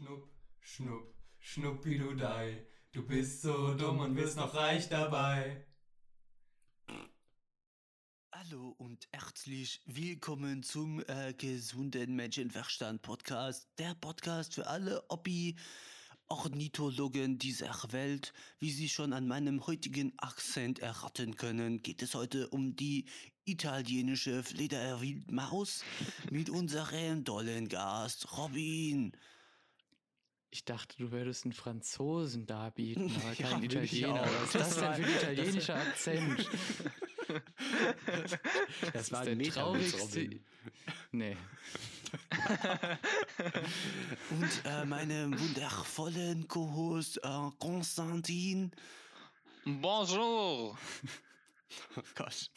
Schnupp, schnupp, schnuppidudei. Du bist so dumm und wirst noch reich dabei. Hallo und herzlich willkommen zum äh, gesunden Menschenverstand Podcast. Der Podcast für alle Hobby Ornithologen dieser Welt. Wie Sie schon an meinem heutigen Akzent erraten können, geht es heute um die italienische Flederwildmaus mit unserem tollen Gast Robin. Ich dachte, du würdest einen Franzosen darbieten, aber Ja, keinen Italiener. Was ist das Das war- denn für ein italienischer Akzent? Das, war ein Metawitz, Robin. Nee. Und äh, meinem wundervollen Co-Host äh, Konstantin. Bonjour! Oh Gott.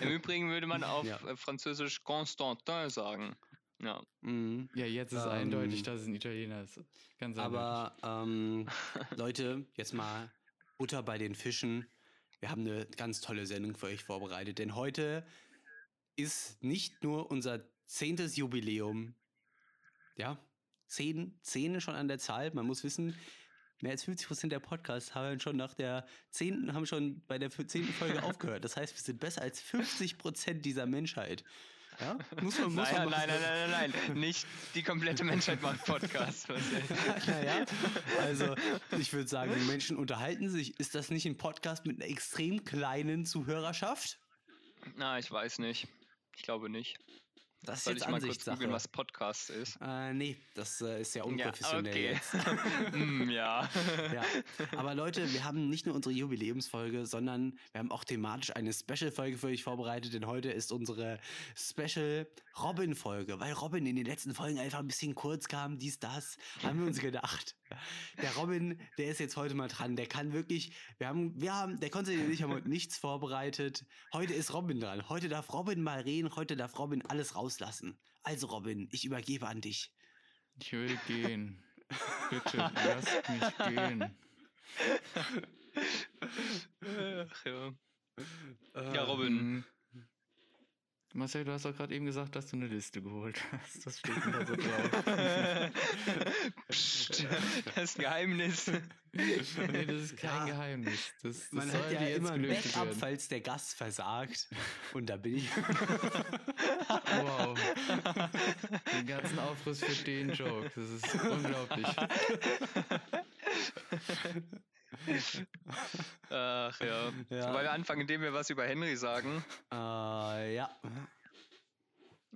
Im Übrigen würde man auf Ja. äh, Französisch Constantin sagen. Ja. Mhm. Ja, jetzt ist Ähm, eindeutig, dass es ein Italiener ist. Ganz Aber ähm, Leute, jetzt mal Butter bei den Fischen. Wir haben eine ganz tolle Sendung für euch vorbereitet, denn heute ist nicht nur unser zehntes Jubiläum. Ja, zehn, zehn schon an der Zahl. Man muss wissen, mehr als 50 Prozent der Podcasts haben schon nach der zehnten, haben schon bei der zehnten Folge aufgehört. Das heißt, wir sind besser als 50 Prozent dieser Menschheit. Ja, muss man, muss Naja, man nein, nein, nein, nein, nein. Nicht die komplette Menschheit macht Podcast. Was naja, also ich würde sagen, die Menschen unterhalten sich. Ist das nicht ein Podcast mit einer extrem kleinen Zuhörerschaft? Na, ich weiß nicht. Ich glaube nicht. Das ist Soll jetzt ich mal kurz googeln, was Podcast ist? Äh, nee, das äh, ist ja Ja, unprofessionell okay. jetzt. Hm, ja. Ja. Aber Leute, wir haben nicht nur unsere Jubiläumsfolge, sondern wir haben auch thematisch eine Special-Folge für euch vorbereitet, denn heute ist unsere Special-Robin-Folge, weil Robin in den letzten Folgen einfach ein bisschen kurz kam, dies, das, haben wir uns gedacht. Der Robin, der ist jetzt heute mal dran, der kann wirklich, wir haben, wir haben, der Konstantin und ich haben heute nichts vorbereitet. Heute ist Robin dran. Heute darf Robin mal reden, heute darf Robin alles rauslassen. Also Robin, ich übergebe an dich. Ich will gehen. Bitte, lasst mich gehen. Ach, ja. ja, Robin. Marcel, du hast doch gerade eben gesagt, dass du eine Liste geholt hast. Das steht da so drauf. Das ist ein Geheimnis. nee, das ist kein Ja. Geheimnis. Das, das Man hat ja immer ein Backup, werden. falls der Gast versagt. Und da bin ich. Wow. Den ganzen Aufriss für den Joke. Das ist unglaublich. Ach ja. Ja. Wollen wir anfangen, indem wir was über Henry sagen? Äh, ja.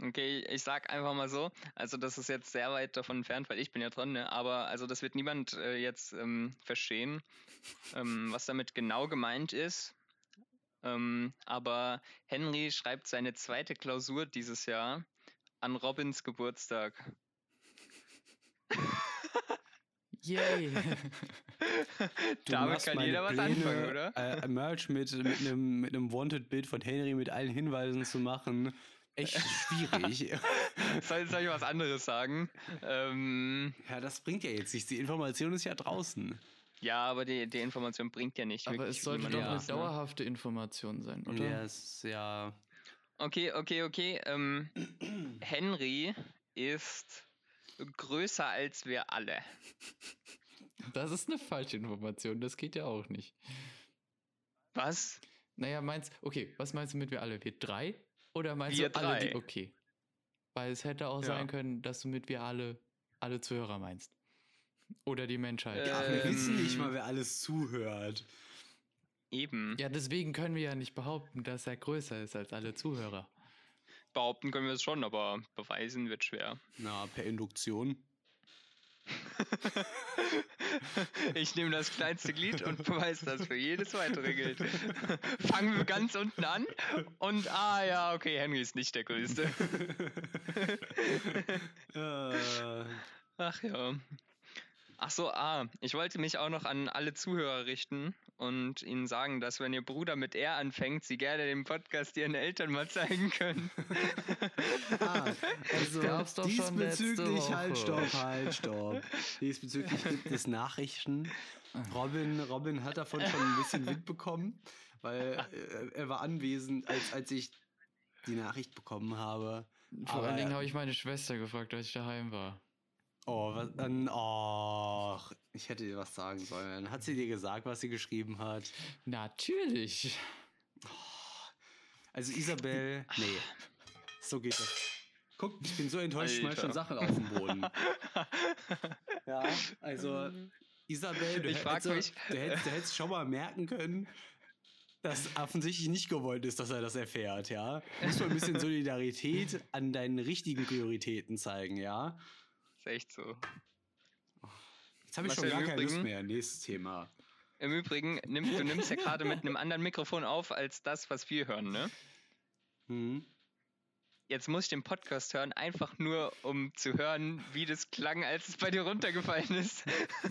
Okay, ich sag einfach mal so, also das ist jetzt sehr weit davon entfernt, weil ich bin ja dran, ne? aber also das wird niemand äh, jetzt ähm, verstehen, ähm, was damit genau gemeint ist. Ähm, aber Henry schreibt seine zweite Klausur dieses Jahr an Robins Geburtstag. Yay. Du Damit kann jeder was Pläne, anfangen, oder? Äh, Merch mit, mit einem mit einem Wanted-Bild von Henry mit allen Hinweisen zu machen. Echt schwierig. Soll, soll ich was anderes sagen? Ähm, ja, das bringt ja jetzt nichts. Die Information ist ja draußen. ja, aber die, die Information bringt ja nicht Aber es sollte doch eine ne? dauerhafte Information sein, oder? Ja, es ist ja. Okay, okay, okay. Ähm, Henry ist größer als wir alle. Das ist eine falsche Information, das geht ja auch nicht. Was? Naja, meinst okay, was meinst du mit wir alle? Wir drei? Oder meinst Wir du alle, drei. die okay? Weil es hätte auch Ja. sein können, dass du mit wir alle, alle Zuhörer meinst. Oder die Menschheit. Äh, Ach, wir Ähm. wissen nicht mal, wer alles zuhört. Eben. Ja, deswegen können wir ja nicht behaupten, dass er größer ist als alle Zuhörer. Behaupten können wir es schon, aber beweisen wird schwer. Na, per Induktion. Ich nehme das kleinste Glied und beweise das für jedes weitere gilt. Fangen wir ganz unten an und ah ja, okay, Henry ist nicht der Größte. Ach ja. Ach so, ah, ich wollte mich auch noch an alle Zuhörer richten und ihnen sagen, dass wenn ihr Bruder mit R anfängt, sie gerne den Podcast ihren Eltern mal zeigen können. ah, also diesbezüglich, halt, stopp, halt, stopp. Diesbezüglich gibt es Nachrichten. Robin, Robin hat davon schon ein bisschen mitbekommen, weil äh, er war anwesend, als, als ich die Nachricht bekommen habe. Vor Aber allen Dingen habe ich meine Schwester gefragt, als ich daheim war. Oh, was, dann, oh, ich hätte dir was sagen sollen. Hat sie dir gesagt, was sie geschrieben hat? Natürlich. Also Isabel, nee, so geht das. Guck, ich bin so enttäuscht, ich schmeiß schon. Sachen auf den Boden. Ja, also Isabel, du, Ich frag hättest, mich- du, hättest, du hättest schon mal merken können, dass offensichtlich nicht gewollt ist, dass er das erfährt, ja. Du musst mal ein bisschen Solidarität an deinen richtigen Prioritäten zeigen, ja. Ist echt so. Jetzt habe ich schon gar im keine Lust Übrigen- mehr. Nächstes Thema. Im Übrigen, nimm, du nimmst ja gerade mit einem anderen Mikrofon auf als das, was wir hören, ne? Hm. Jetzt muss ich den Podcast hören, einfach nur, um zu hören, wie das klang, als es bei dir runtergefallen ist.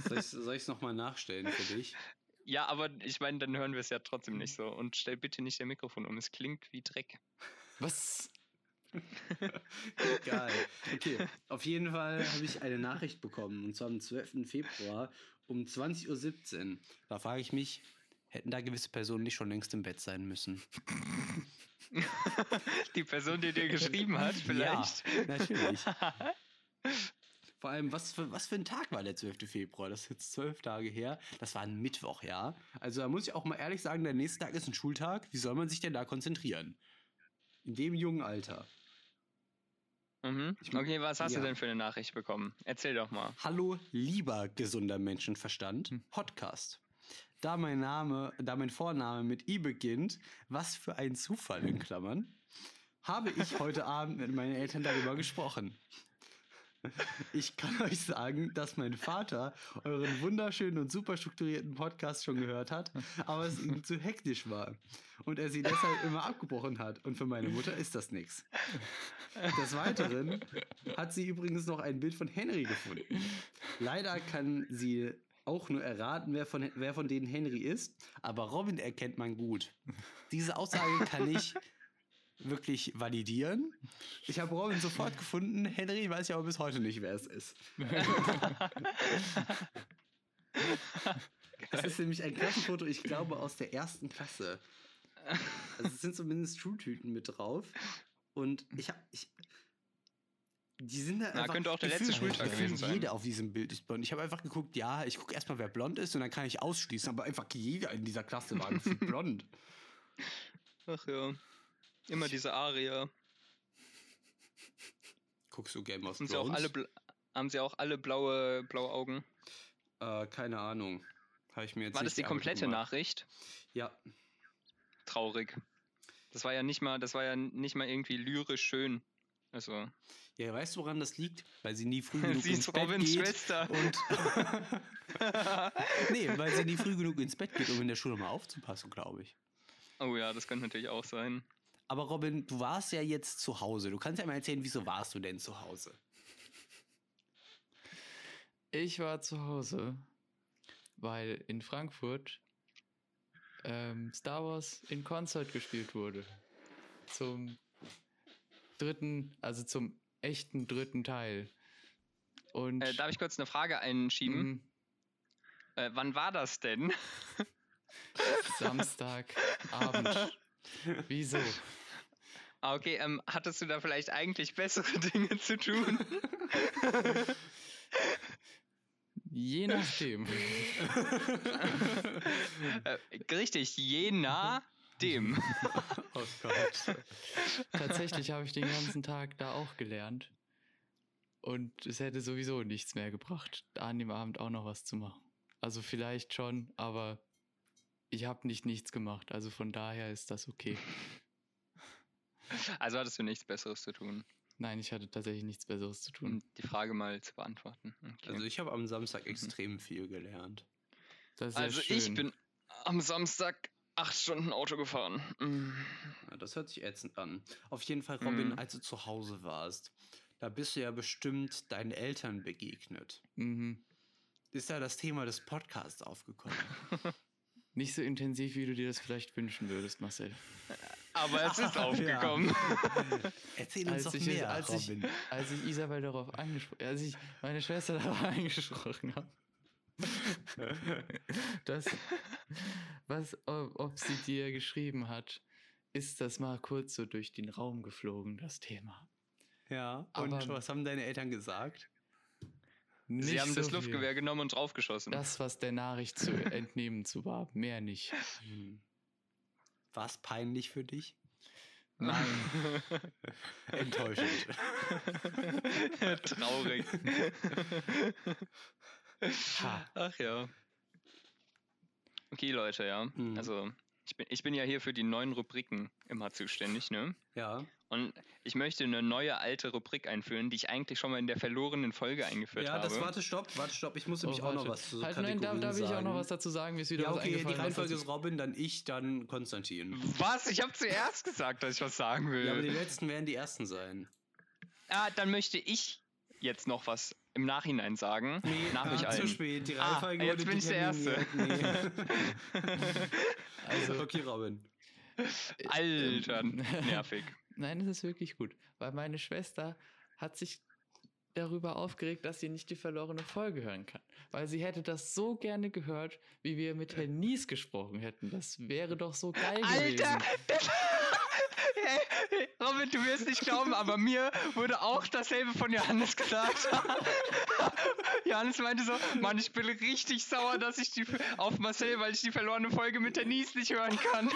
Soll ich es nochmal nachstellen für dich? Ja, aber ich meine, dann hören wir es ja trotzdem nicht so. Und stell bitte nicht dein Mikrofon um, es klingt wie Dreck. Was? Geil. Okay, auf jeden Fall habe ich eine Nachricht bekommen, und zwar am 12. Februar um 20.17 Uhr. Da frage ich mich, hätten da gewisse Personen nicht schon längst im Bett sein müssen? Die Person, die dir geschrieben hat, vielleicht. Ja, natürlich. Vor allem, was für, was für ein Tag war der 12. Februar? Das ist jetzt zwölf Tage her. Das war ein Mittwoch, ja. Also da muss ich auch mal ehrlich sagen, der nächste Tag ist ein Schultag. Wie soll man sich denn da konzentrieren? In dem jungen Alter. Mhm. Okay, was hast ja. du denn für eine Nachricht bekommen? Erzähl doch mal. Hallo, lieber gesunder Menschenverstand. Podcast. Da mein Name, da mein Vorname mit I beginnt, was für ein Zufall in Klammern, habe ich heute Abend mit meinen Eltern darüber gesprochen. Ich kann euch sagen, dass mein Vater euren wunderschönen und super strukturierten Podcast schon gehört hat, aber es ihm zu hektisch war und er sie deshalb immer abgebrochen hat. Und für meine Mutter ist das nichts. Des Weiteren hat sie übrigens noch ein Bild von Henry gefunden. Leider kann sie auch nur erraten, wer von, wer von denen Henry ist, aber Robin erkennt man gut. Diese Aussage kann ich wirklich validieren. Ich habe Robin sofort gefunden. Henry weiß ja aber bis heute nicht, wer es ist. Es ist nämlich ein Klassenfoto, ich glaube, aus der ersten Klasse. Also es sind zumindest Schultüten mit drauf. Und ich habe. Ich, die sind da Na, einfach. könnte auch der letzte Schultag gewesen sein. Jeder auf diesem Bild ist blond. Ich habe einfach geguckt, ja, ich gucke erstmal, wer blond ist und dann kann ich ausschließen, aber einfach jeder in dieser Klasse war blond. Ach ja. Immer diese Aria. Guckst du Game of Haben sie auch alle, Thrones? haben sie auch alle blaue, blaue Augen? Äh, keine Ahnung. Habe ich mir jetzt War das die komplette gemacht. Nachricht? Ja. Traurig. Das war ja nicht mal, das war ja nicht mal irgendwie lyrisch schön. Also, Ja, weißt du, woran das liegt? Weil sie nie früh genug sie ins ist Bett Robins geht. Schwester. Und nee, weil sie nie früh genug ins Bett geht, um in der Schule mal aufzupassen, glaube ich. Oh ja, das könnte natürlich auch sein. Aber Robin, du warst ja jetzt zu Hause. Du kannst ja mal erzählen, wieso warst du denn zu Hause? Ich war zu Hause, weil in Frankfurt ähm, Star Wars in Konzert gespielt wurde. Zum dritten, also zum echten dritten Teil. Und Äh, darf ich kurz eine Frage einschieben? Mhm. Äh, wann war das denn? Samstagabend. Wieso? Ah, okay, ähm, hattest du da vielleicht eigentlich bessere Dinge zu tun? Je nachdem. äh, richtig, je nach dem. Oh Gott. Tatsächlich habe ich den ganzen Tag da auch gelernt. Und es hätte sowieso nichts mehr gebracht, an dem Abend auch noch was zu machen. Also vielleicht schon, aber ich habe nicht nichts gemacht. Also von daher ist das okay. Also hattest du nichts Besseres zu tun, Nein, ich hatte tatsächlich nichts Besseres zu tun. um die Frage mal zu beantworten. Okay. Also ich habe am Samstag extrem viel gelernt. Das ist ja Also schön. ich bin am Samstag acht Stunden Auto gefahren. Mm. Ja, das hört sich ätzend an. Auf jeden Fall, Robin, Mhm. als du zu Hause warst, da bist du ja bestimmt deinen Eltern begegnet. Mhm. Ist da das Thema des Podcasts aufgekommen? Nicht so intensiv, wie du dir das vielleicht wünschen würdest, Marcel. Aber es ist Ja. aufgekommen. Erzähl uns Als doch ich, mehr, als, ich, Robin. als ich Isabel darauf angesprochen, als ich meine Schwester darauf angesprochen habe, dass, was, ob, ob sie dir geschrieben hat, ist das mal kurz so durch den Raum geflogen, das Thema. Ja, Aber- und was haben deine Eltern gesagt? Nicht Sie haben so das viel. Luftgewehr genommen und draufgeschossen. Das, was der Nachricht zu entnehmen zu war. Mehr nicht. Hm. War es peinlich für dich? Nein. Enttäuschend. Traurig. Ach ja. Okay, Leute, ja. Mhm. Also, ich bin, ich bin ja hier für die neuen Rubriken immer zuständig, ne? Ja. Und ich möchte eine neue alte Rubrik einführen, die ich eigentlich schon mal in der verlorenen Folge eingeführt Ja, habe. das warte, stopp, warte, stopp. Ich muss Oh, nämlich auch noch was zu halt, nein, da, Kategorien darf ich auch noch was dazu sagen, mir ist wieder Ja, was okay, die was Reihenfolge dazu- ist Robin, dann ich, dann Konstantin. Was? Ich habe zuerst gesagt, dass ich was sagen will. Ja, aber die letzten werden die ersten sein. ah, dann möchte ich jetzt noch was im Nachhinein sagen. nach ah, euch zu spät. Die Ah, Reihenfolge jetzt wurde bin ich der Erste. Nee. Also, okay, Robin. Alter, Ähm, nervig. Nein, es ist wirklich gut, weil meine Schwester hat sich darüber aufgeregt, dass sie nicht die verlorene Folge hören kann. Weil sie hätte das so gerne gehört, wie wir mit Herrn Nies gesprochen hätten. Das wäre doch so geil Alter! gewesen. Hey, Robin, du wirst nicht glauben, aber mir wurde auch dasselbe von Johannes gesagt. Johannes meinte so, Mann, ich bin richtig sauer, dass ich die auf Marcel, weil ich die verlorene Folge mit der Nies nicht hören kann.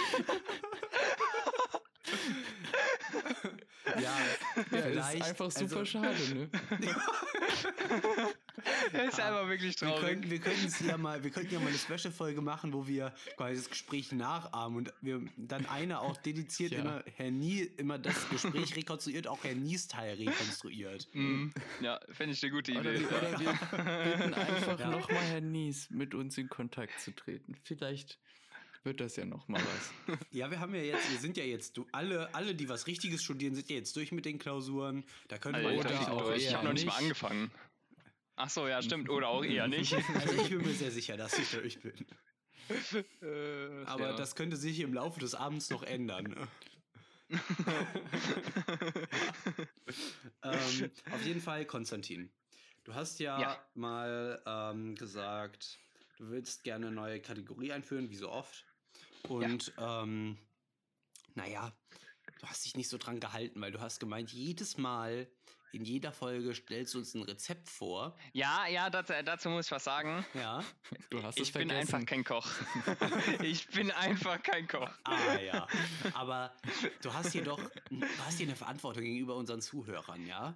Ja, Ja, vielleicht. ist einfach super also, schade, ne? Das ist einfach wirklich Wir traurig. könnten, wir könnten es ja mal, wir könnten ja mal eine Special-Folge machen, wo wir quasi das Gespräch nachahmen und wir dann einer auch dediziert Ja. immer Herr Nie immer das Gespräch rekonstruiert, auch Herr Nies Teil rekonstruiert. Mhm. Ja, finde ich eine gute Oder, Idee. wir, oder wir bitten einfach Ja. nochmal Herrn Nies mit uns in Kontakt zu treten. Vielleicht wird das ja nochmal was. Ja, wir haben ja jetzt, wir sind ja jetzt, du, alle, alle, die was Richtiges studieren, sind ja jetzt durch mit den Klausuren. Da Oder ich, auch ich habe noch nicht mal angefangen. Ach so, ja, stimmt. Oder auch eher nicht. Also ich bin mir sehr sicher, dass ich durch bin. Äh, Aber ja. das könnte sich im Laufe des Abends noch ändern. ähm, auf jeden Fall, Konstantin. Du hast ja, Ja. mal ähm, gesagt, du willst gerne eine neue Kategorie einführen, wie so oft. Und ähm, naja, du hast dich nicht so dran gehalten, weil du hast gemeint, jedes Mal in jeder Folge stellst du uns ein Rezept vor. Ja, ja, dazu, dazu muss ich was sagen. Ja. Du hast es Ich bin vergessen. einfach kein Koch. ich bin einfach kein Koch. Ah ja. Aber du hast hier doch, du hast hier eine Verantwortung gegenüber unseren Zuhörern, ja?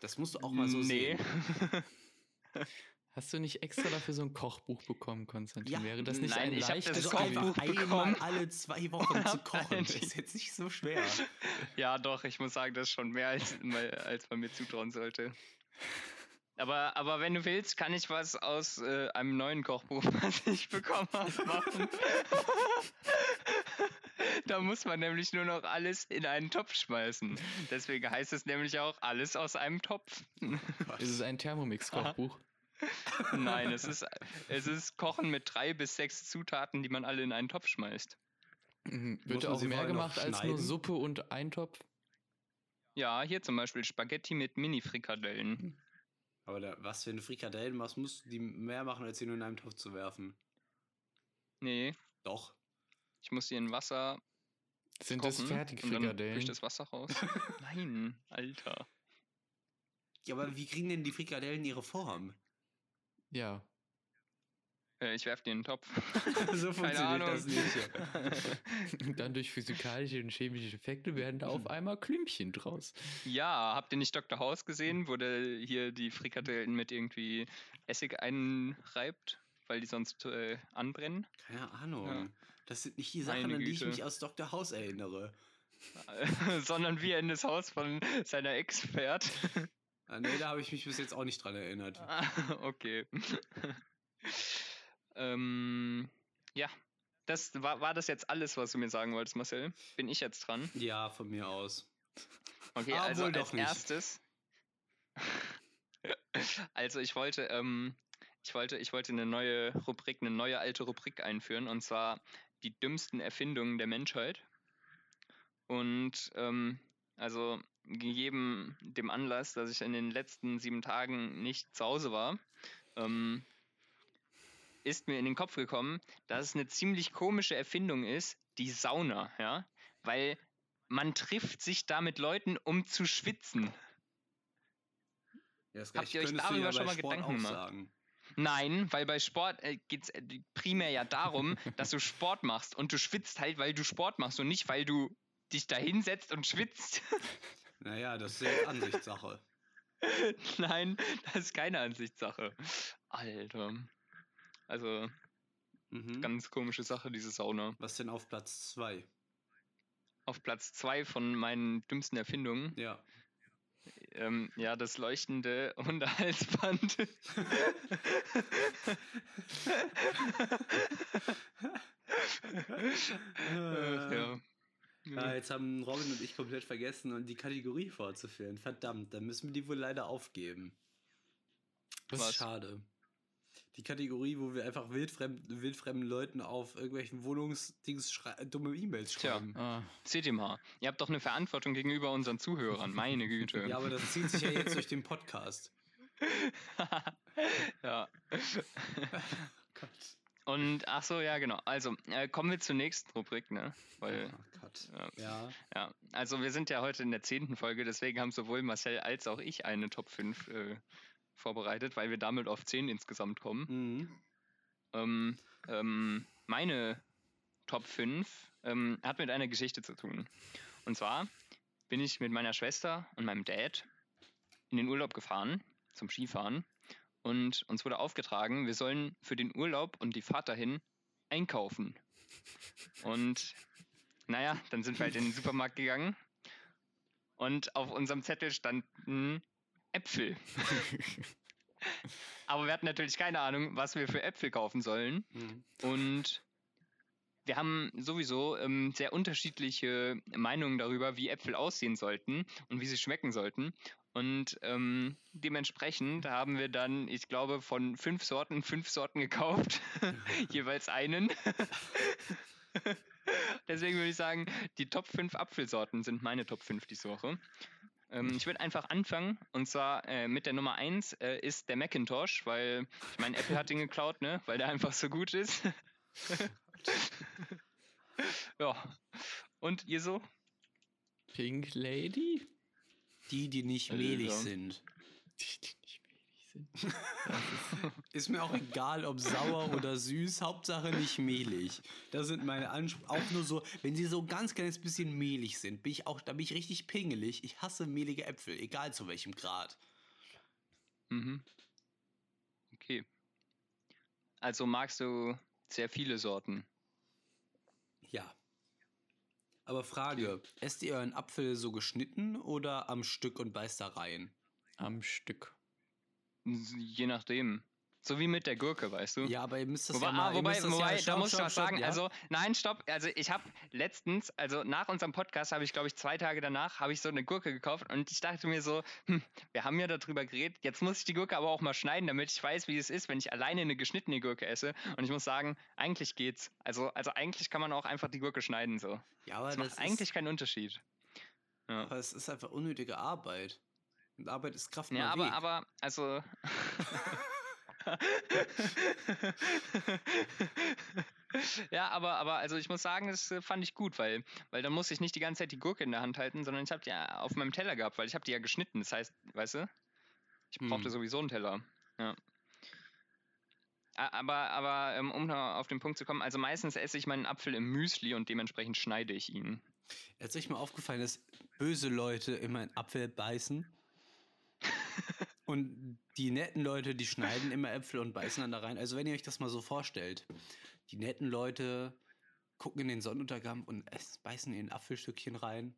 Das musst du auch mal so nee. sehen. Hast du nicht extra dafür so ein Kochbuch bekommen, Konstantin? Ja, Wäre das nicht nein, ein ich das leichtes Also Kochbuch einfach Kochbuch? einmal bekommen. alle zwei Wochen zu kochen, Nein. ist jetzt nicht so schwer. Ja, doch, ich muss sagen, das ist schon mehr, als, als man mir zutrauen sollte. Aber, aber wenn du willst, kann ich was aus äh, einem neuen Kochbuch, was ich bekommen habe, machen. da muss man nämlich nur noch alles in einen Topf schmeißen. Deswegen heißt es nämlich auch alles aus einem Topf. Ist es ein Thermomix-Kochbuch? Nein, es ist, es ist Kochen mit drei bis sechs Zutaten, die man alle in einen Topf schmeißt. Mhm. Wird auch sie mehr gemacht als nur? Suppe und Eintopf? Ja, hier zum Beispiel Spaghetti mit Mini-Frikadellen. Aber da, was für eine Frikadellen machst, musst du die mehr machen, als sie nur in einen Topf zu werfen. Nee, Doch. ich muss die in Wasser Sind kochen das und dann Fertigfrikadellen? durch das Wasser raus. Nein, Alter. Ja, aber wie kriegen denn die Frikadellen ihre Form? Ja. Äh, ich werf die in den Topf. so funktioniert Ahnung. das nicht. Und dann durch physikalische und chemische Effekte werden da auf einmal Klümpchen draus. ja, habt ihr nicht Dr. House gesehen, wo der hier die Frikadellen mit irgendwie Essig einreibt, weil die sonst äh, anbrennen? Keine Ahnung. Ja. Das sind nicht die Sachen, Meine an die ich mich aus Dr. House erinnere. Sondern wie er in das Haus von seiner Ex fährt. Ah, nee, da habe ich mich bis jetzt auch nicht dran erinnert. Ah, okay. ähm, ja. Das war, war das jetzt alles, was du mir sagen wolltest, Marcel? Bin ich jetzt dran? Ja, von mir aus. Okay, Ah, also als nicht. erstes. also ich wollte, ähm, ich wollte, ich wollte eine neue Rubrik, eine neue alte Rubrik einführen, und zwar die dümmsten Erfindungen der Menschheit. Und ähm, also gegeben dem Anlass, dass ich in den letzten sieben Tagen nicht zu Hause war, ähm, ist mir in den Kopf gekommen, dass es eine ziemlich komische Erfindung ist, die Sauna, ja, weil man trifft sich da mit Leuten, um zu schwitzen. Ja, Habt ihr euch darüber schon mal Sport Gedanken gemacht? sagen. Nein, weil bei Sport äh, geht es primär ja darum, dass du Sport machst und du schwitzt halt, weil du Sport machst und nicht, weil du dich da hinsetzt und schwitzt. Naja, das ist ja Ansichtssache. Nein, das ist keine Ansichtssache. Alter. Also, Mhm. ganz komische Sache, diese Sauna. Was denn auf Platz 2? Auf Platz zwei von meinen dümmsten Erfindungen. Ja. Ähm, ja, das leuchtende Unterhaltsband. Ach, ja. Ah, jetzt haben Robin und ich komplett vergessen, die Kategorie fortzuführen. Verdammt, dann müssen wir die wohl leider aufgeben. Das Was? ist schade. Die Kategorie, wo wir einfach wildfremd, wildfremden Leuten auf irgendwelchen Wohnungsdings schrei- dumme E-Mails Tja. schreiben. Ah, Seht ihr mal, ihr habt doch eine Verantwortung gegenüber unseren Zuhörern, meine Güte. Ja, aber das zieht sich ja jetzt durch den Podcast. ja. Gott. Und ach so, ja, genau. Also, äh, kommen wir zur nächsten Rubrik, ne? Weil, Oh Gott. ja, Ja. ja. Also, wir sind ja heute in der zehnten Folge, deswegen haben sowohl Marcel als auch ich eine Top 5 äh, vorbereitet, weil wir damit auf 10 insgesamt kommen. Mhm. Ähm, ähm, meine Top 5 ähm, hat mit einer Geschichte zu tun. Und zwar bin ich mit meiner Schwester und meinem Dad in den Urlaub gefahren, zum Skifahren. Und uns wurde aufgetragen, wir sollen für den Urlaub und die Fahrt dahin einkaufen. Und naja, dann sind wir halt in den Supermarkt gegangen. Und auf unserem Zettel standen Äpfel. Aber wir hatten natürlich keine Ahnung, was wir für Äpfel kaufen sollen. Mhm. Und wir haben sowieso ähm, sehr unterschiedliche Meinungen darüber, wie Äpfel aussehen sollten und wie sie schmecken sollten. Und ähm, dementsprechend haben wir dann, ich glaube, von fünf Sorten fünf Sorten gekauft, jeweils einen. Deswegen würde ich sagen, die Top 5 Apfelsorten sind meine Top 5 diese Woche. Ähm, ich würde einfach anfangen und zwar äh, mit der Nummer 1 äh, ist der Macintosh, weil ich meine, Apple hat den geklaut, ne? weil der einfach so gut ist. ja. Und ihr so? Pink Lady? Die, die nicht Alter. mehlig sind. Die, die nicht mehlig sind. Ist, Ist mir auch egal, ob sauer oder süß, Hauptsache nicht mehlig. Das sind meine Ansprüche. Auch nur so, wenn sie so ein ganz kleines bisschen mehlig sind, bin ich auch, da bin ich richtig pingelig. Ich hasse mehlige Äpfel, egal zu welchem Grad. Mhm. Okay. Also magst du sehr viele Sorten. Ja. Aber Frage, esst ihr euren Apfel so geschnitten oder am Stück und beißt da rein? am Stück. Je nachdem. So wie mit der Gurke, weißt du? Ja, aber ihr müsst das Wobei, ja mal... ah, wobei, das wobei ja, da stopp, muss ich was stopp, sagen. ja? Also, nein, stopp. Also, ich habe letztens, also nach unserem Podcast, habe ich, glaube ich, zwei Tage danach, habe ich so eine Gurke gekauft und ich dachte mir so, hm, wir haben ja darüber geredet, jetzt muss ich die Gurke aber auch mal schneiden, damit ich weiß, wie es ist, wenn ich alleine eine geschnittene Gurke esse. Und ich muss sagen, eigentlich geht's. Also, also eigentlich kann man auch einfach die Gurke schneiden so. Ja, aber Das das macht eigentlich keinen Unterschied. Ja. aber es ist einfach unnötige Arbeit. Und Arbeit ist Kraft Ja, aber, aber, also. ja, aber, aber, also ich muss sagen, das äh, fand ich gut, weil, weil dann muss ich nicht die ganze Zeit die Gurke in der Hand halten, sondern ich habe die ja auf meinem Teller gehabt, weil ich habe die ja geschnitten. Das heißt, weißt du, ich brauchte Hm. sowieso einen Teller. Ja. Aber, aber ähm, um noch auf den Punkt zu kommen, also meistens esse ich meinen Apfel im Müsli und dementsprechend schneide ich ihn. Jetzt ist euch mal aufgefallen, dass böse Leute immer einen Apfel beißen. und die netten Leute, die schneiden immer Äpfel und beißen dann da rein. Also wenn ihr euch das mal so vorstellt, die netten Leute gucken in den Sonnenuntergang und essen, beißen in ein Apfelstückchen rein.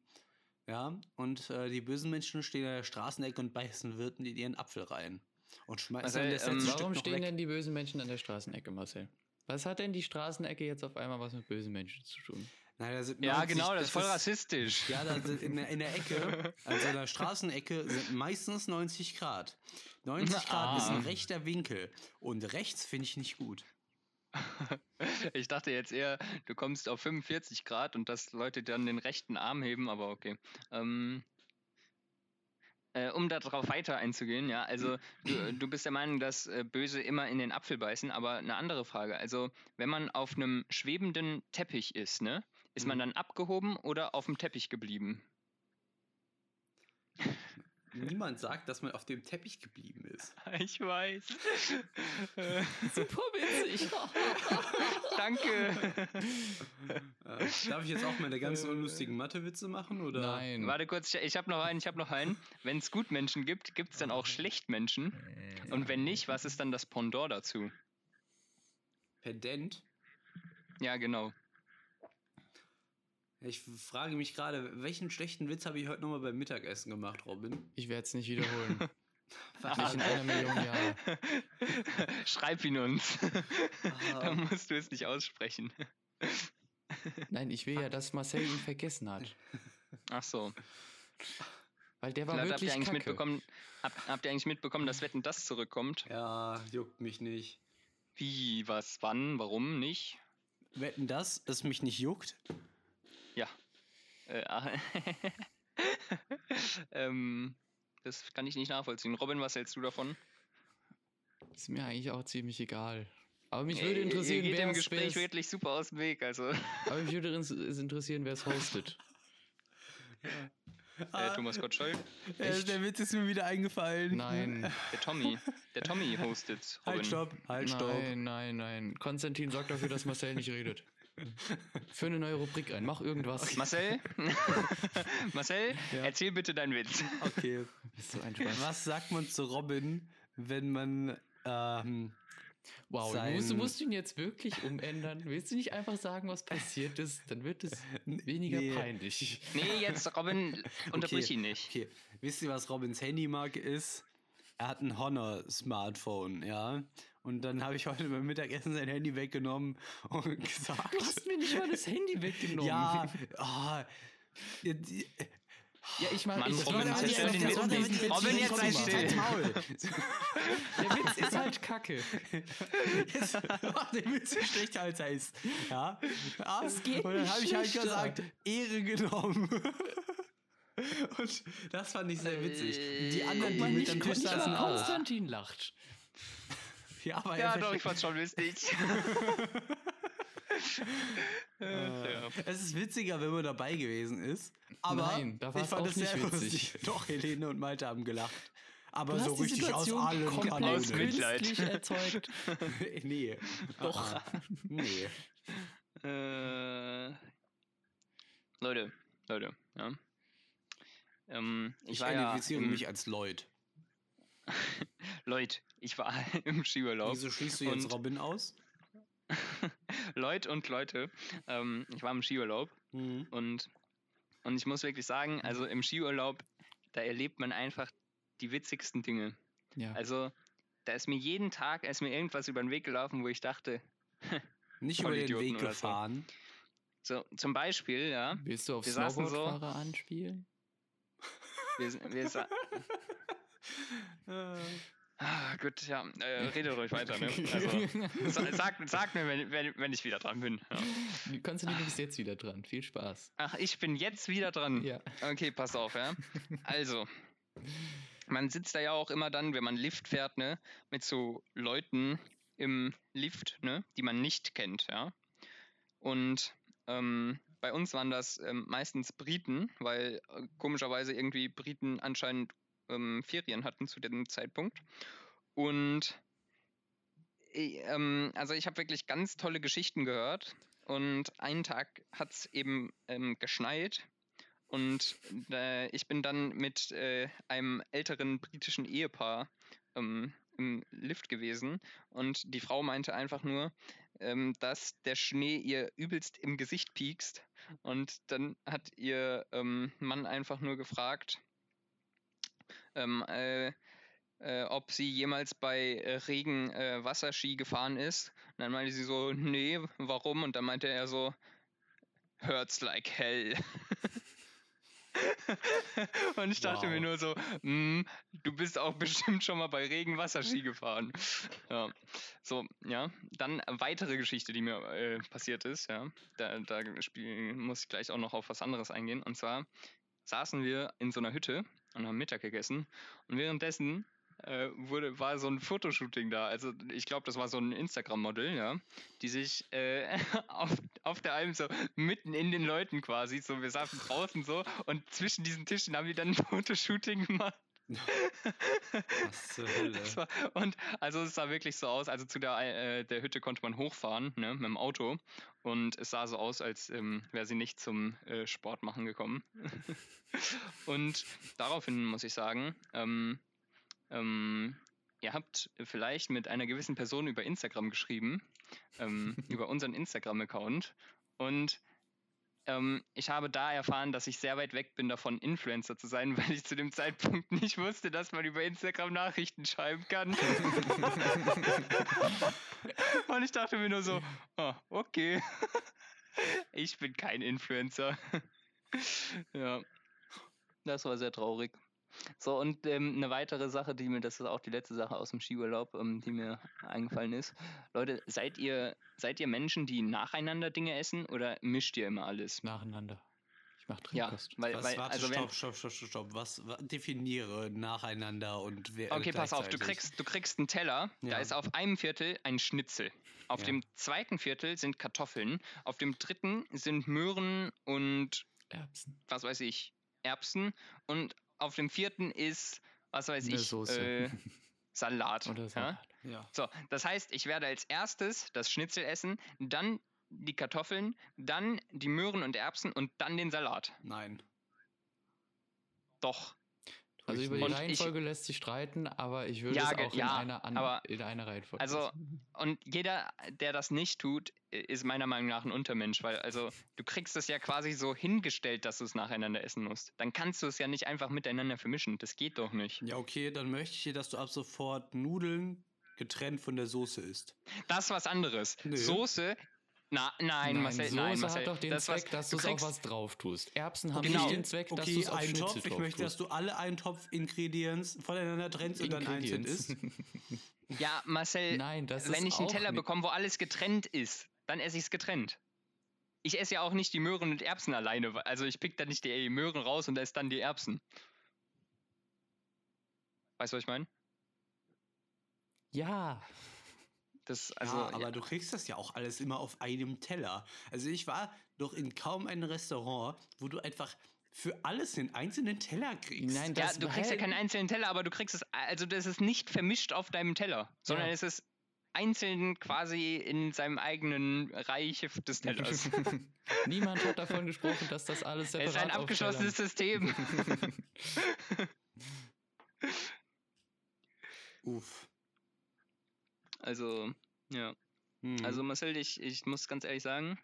Ja, und äh, die bösen Menschen stehen an der Straßenecke und beißen Wirten in ihren Apfel rein. Und schmeißen Marcel, das ähm, Warum stehen weg. denn die bösen Menschen an der Straßenecke, Marcel? Was hat denn die Straßenecke jetzt auf einmal was mit bösen Menschen zu tun? Sind Ja, 90 genau, das ist voll rassistisch. Ja, da sind in, der, in der Ecke, also in der Straßenecke, sind meistens 90 Grad. 90 Grad ist ein Ah. rechter Winkel. Und rechts finde ich nicht gut. Ich dachte jetzt eher, du kommst auf 45 Grad und dass Leute dann den rechten Arm heben, aber okay. Ähm, äh, um darauf weiter einzugehen, ja, also du, du bist der Meinung, dass äh, Böse immer in den Apfel beißen, aber eine andere Frage. Also, wenn man auf einem schwebenden Teppich ist, ne, ist man Mhm. dann abgehoben oder auf dem Teppich geblieben? niemand sagt, dass man auf dem Teppich geblieben ist. Ich weiß. Äh, Super witzig. Danke. Äh, darf ich jetzt auch meine ganzen unlustigen Mathewitze machen? Oder? Nein. Warte kurz, ich habe noch einen, ich habe noch einen. Wenn es Gutmenschen gibt, gibt es dann auch Schlechtmenschen? Und wenn nicht, was ist dann das Pendant dazu? Pedent? Ja, genau. Ich frage mich gerade, welchen schlechten Witz habe ich heute nochmal beim Mittagessen gemacht, Robin? Ich werde es nicht wiederholen. Warte, Nicht in einer Million Jahre. Schreib ihn uns. Ah. Dann musst du es nicht aussprechen. Nein, ich will ja, dass Marcel ihn vergessen hat. Ach so. Weil der war Vielleicht habt wirklich ihr eigentlich kacke. mitbekommen, hab, habt ihr eigentlich mitbekommen, dass Wetten das zurückkommt? Ja, juckt mich nicht. Wie, was, wann, warum nicht? Wetten das, es mich nicht juckt? Ja. Äh, ah, ähm, das kann ich nicht nachvollziehen. Robin, was hältst du davon? Ist mir eigentlich auch ziemlich egal. Aber mich Ey, würde interessieren, wer im Gespräch es, wirklich super aus dem Weg. Also, äh, aber mich würde interessieren, wer es hostet. äh, Thomas Gottschalk, Echt? der Witz ist mir wieder eingefallen. Nein, der Tommy. Der Tommy hostet. Robin. Halt, stopp, halt, stopp. nein, nein, nein. Konstantin sorgt dafür, dass Marcel nicht redet. Für eine neue Rubrik ein. Mach irgendwas. Marcel? Marcel, Ja. erzähl bitte deinen Witz. Okay. Bist du ein Spaß. Was sagt man zu Robin, wenn man ähm, Wow, du musst, du sein- musst ihn jetzt wirklich umändern. Willst du nicht einfach sagen, was passiert ist? Dann wird es weniger Nee. peinlich. Nee, jetzt Robin, unterbrich ihn nicht. Okay, wisst ihr, was Robins Handymarke ist? Er hat ein Honor-Smartphone, ja. Und dann habe ich heute beim Mittagessen sein Handy weggenommen und gesagt. Du hast mir nicht mal das Handy weggenommen. ja, ah, ja, die- ja ich meine, ich Robin, wollte zerstör eigentlich den Witz nicht. Robin, jetzt sei still. Der Witz ist halt kacke. Jetzt macht der Witz so schlecht als er ist. Ja? ja? Es geht und dann nicht habe ich halt schlechter. gesagt, Ehre genommen. Und das fand ich sehr witzig. Die anderen, die mit nicht am Tisch saßen, auch. Konstantin lacht. Ja, aber Ja, doch, ich fand's schon lustig. ja. Es ist witziger, wenn man dabei gewesen ist. Aber Nein, da ich fand es sehr nicht witzig. lustig. Doch, Helene und Malte haben gelacht. Aber Du so hast die richtig aus Situation allen komplett Aus Kanonen. Mitleid. erzeugt. nee. Doch. Ah. Nee. Äh, Leute, Leute, ja. Ähm, ich, Ich ja identifiziere im, mich als Lloyd. Leute, ich war im Skiurlaub. Wieso schließt du jetzt und- Robin aus? Leute und Leute, ähm, ich war im Skiurlaub Mhm. und, und ich muss wirklich sagen, also im Skiurlaub, da erlebt man einfach die witzigsten Dinge. Ja. Also, da ist mir jeden Tag, ist mir irgendwas über den Weg gelaufen, wo ich dachte, Nicht über den Weg oder so. gefahren. so zum Beispiel, ja, Willst du auf saßen so- Snowboardfahrer anspielen? wir, wir, Ah, gut, ja, äh, rede ruhig weiter, ne? Also, sa- sag, sag mir, wenn, wenn, wenn ich wieder dran bin. Ja. Konstantin, du bist jetzt wieder dran. Viel Spaß. Ach, ich bin jetzt wieder dran. Ja. Okay, pass auf, ja. Also, man sitzt da ja auch immer dann, wenn man Lift fährt, ne, mit so Leuten im Lift, ne, die man nicht kennt, ja. Und ähm, bei uns waren das ähm, meistens Briten, weil äh, komischerweise irgendwie Briten anscheinend ähm, Ferien hatten zu dem Zeitpunkt. Und ich, ähm, also ich habe wirklich ganz tolle Geschichten gehört. Und einen Tag hat es eben ähm, geschneit. Und äh, ich bin dann mit äh, einem älteren britischen Ehepaar ähm, im Lift gewesen. Und die Frau meinte einfach nur, ähm, dass der Schnee ihr übelst im Gesicht piekst. Und dann hat ihr ähm, Mann einfach nur gefragt, ähm, äh, äh, ob sie jemals bei äh, Regen äh, Wasserski gefahren ist. Und dann meinte sie so, nee, warum? Und dann meinte er so, hurts like hell. Und ich dachte mir Wow. nur so, "Mm, du bist auch bestimmt schon mal bei Regen Wasserski gefahren. Ja. So, ja. Dann eine weitere Geschichte, die mir äh, passiert ist, ja. Da, da spiel, muss ich gleich auch noch auf was anderes eingehen. Und zwar saßen wir in so einer Hütte und haben Mittag gegessen. Und währenddessen äh, wurde, war so ein Fotoshooting da. Also ich glaube, das war so ein Instagram-Model, ja, die sich äh, auf, auf der Alm so mitten in den Leuten quasi, so wir saßen draußen so und zwischen diesen Tischen haben wir dann ein Fotoshooting gemacht. Was zur Hölle? War, und also es sah wirklich so aus, also zu der, äh, der Hütte konnte man hochfahren, ne, mit dem Auto. Und es sah so aus, als ähm, wäre sie nicht zum äh, Sport machen gekommen. und daraufhin muss ich sagen, ähm, ähm, ihr habt vielleicht mit einer gewissen Person über Instagram geschrieben, ähm, über unseren Instagram-Account. Und ähm, ich habe da erfahren, dass ich sehr weit weg bin davon, Influencer zu sein, weil ich zu dem Zeitpunkt nicht wusste, dass man über Instagram Nachrichten schreiben kann. Und ich dachte mir nur so, oh, okay, ich bin kein Influencer. ja, das war sehr traurig. So, und ähm, eine weitere Sache, die mir, das ist auch die letzte Sache aus dem Skiurlaub, ähm, die mir eingefallen ist. Leute, seid ihr, seid ihr Menschen, die nacheinander Dinge essen oder mischt ihr immer alles? Nacheinander. Ich mach Ja, Trinkkost. weil, Was, weil warte, also stopp, stopp, stopp, stopp, stopp. Was, wa- definiere nacheinander und wer. Okay, pass auf, du kriegst, du kriegst einen Teller, da Ja. ist auf einem Viertel ein Schnitzel. Auf Ja. dem zweiten Viertel sind Kartoffeln, auf dem dritten sind Möhren und Erbsen. was weiß ich, Erbsen und auf dem vierten ist, was weiß Eine ich, Soße. äh, Salat. Oder ja? Salat. Ja. So, das heißt, ich werde als erstes das Schnitzel essen, dann die Kartoffeln, dann die Möhren und Erbsen und dann den Salat. Nein. Doch. Also über die Und nicht. ich- Reihenfolge lässt sich streiten, aber ich würde Ja, es auch in, ja, einer an, aber- in einer Reihenfolge. also- lassen. Und jeder, der das nicht tut, ist meiner Meinung nach ein Untermensch, weil also du kriegst es ja quasi so hingestellt, dass du es nacheinander essen musst. Dann kannst du es ja nicht einfach miteinander vermischen. Das geht doch nicht. Ja, okay, dann möchte ich dir, dass du ab sofort Nudeln getrennt von der Soße isst. Das ist was anderes. Nö. Soße. Na, nein, Marcel, Soße nein, Marcel. hat doch den das, was- Zweck, dass du du kriegst- was drauf tust. Erbsen haben Genau. nicht den Zweck, dass du Okay, es auf ein Schnitzel Topf. Ich möchte, dass tust. du alle Eintopf-Ingredients voneinander trennst und dann einzeln Ingredients. isst. Ja, Marcel, Nein, das wenn ist ich einen auch Teller nicht- bekomme, wo alles getrennt ist, dann esse ich es getrennt. Ich esse ja auch nicht die Möhren und Erbsen alleine. Also ich pick da nicht die Möhren raus und esse dann die Erbsen. Weißt du, was ich meine? Ja, Das, also, ja, aber du kriegst das ja auch alles immer auf einem Teller. Also ich war doch in kaum einem Restaurant, wo du einfach für alles einen einzelnen Teller kriegst. Nein, ja, du kriegst ja keinen einzelnen Teller, aber du kriegst es, also das ist nicht vermischt auf deinem Teller, sondern Ja. es ist einzeln quasi in seinem eigenen Reich des Tellers. Niemand hat davon gesprochen, dass das alles es separat ist ein auf abgeschlossenes System. Uff. Also, ja. Hm. Also Marcel, ich, ich muss ganz ehrlich sagen,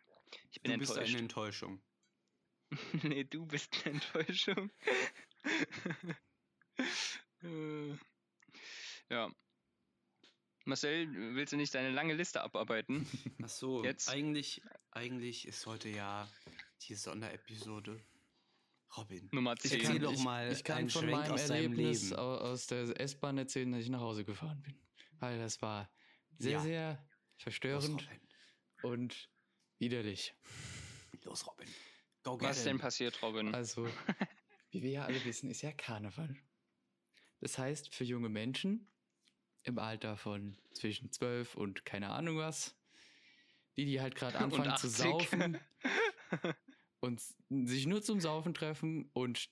ich bin du bist enttäuscht. eine Enttäuschung. nee, du bist eine Enttäuschung. Äh, ja. Marcel, willst du nicht deine lange Liste abarbeiten? Ach so, Jetzt? Eigentlich, eigentlich ist heute ja die Sonderepisode. Robin, Nummer Ich 10. erzähl doch mal ich kann einen von Schwenk meinem aus deinem Erlebnis aus der S-Bahn erzählen, dass ich nach Hause gefahren bin. Weil das war sehr, Ja. sehr verstörend und widerlich. Los, Robin. Go Was get denn passiert, Robin? Also, wie wir ja alle wissen, ist ja Karneval. Das heißt, für junge Menschen im Alter von zwischen 12 und keine Ahnung was, die, die halt gerade anfangen zu 80. saufen und sich nur zum Saufen treffen und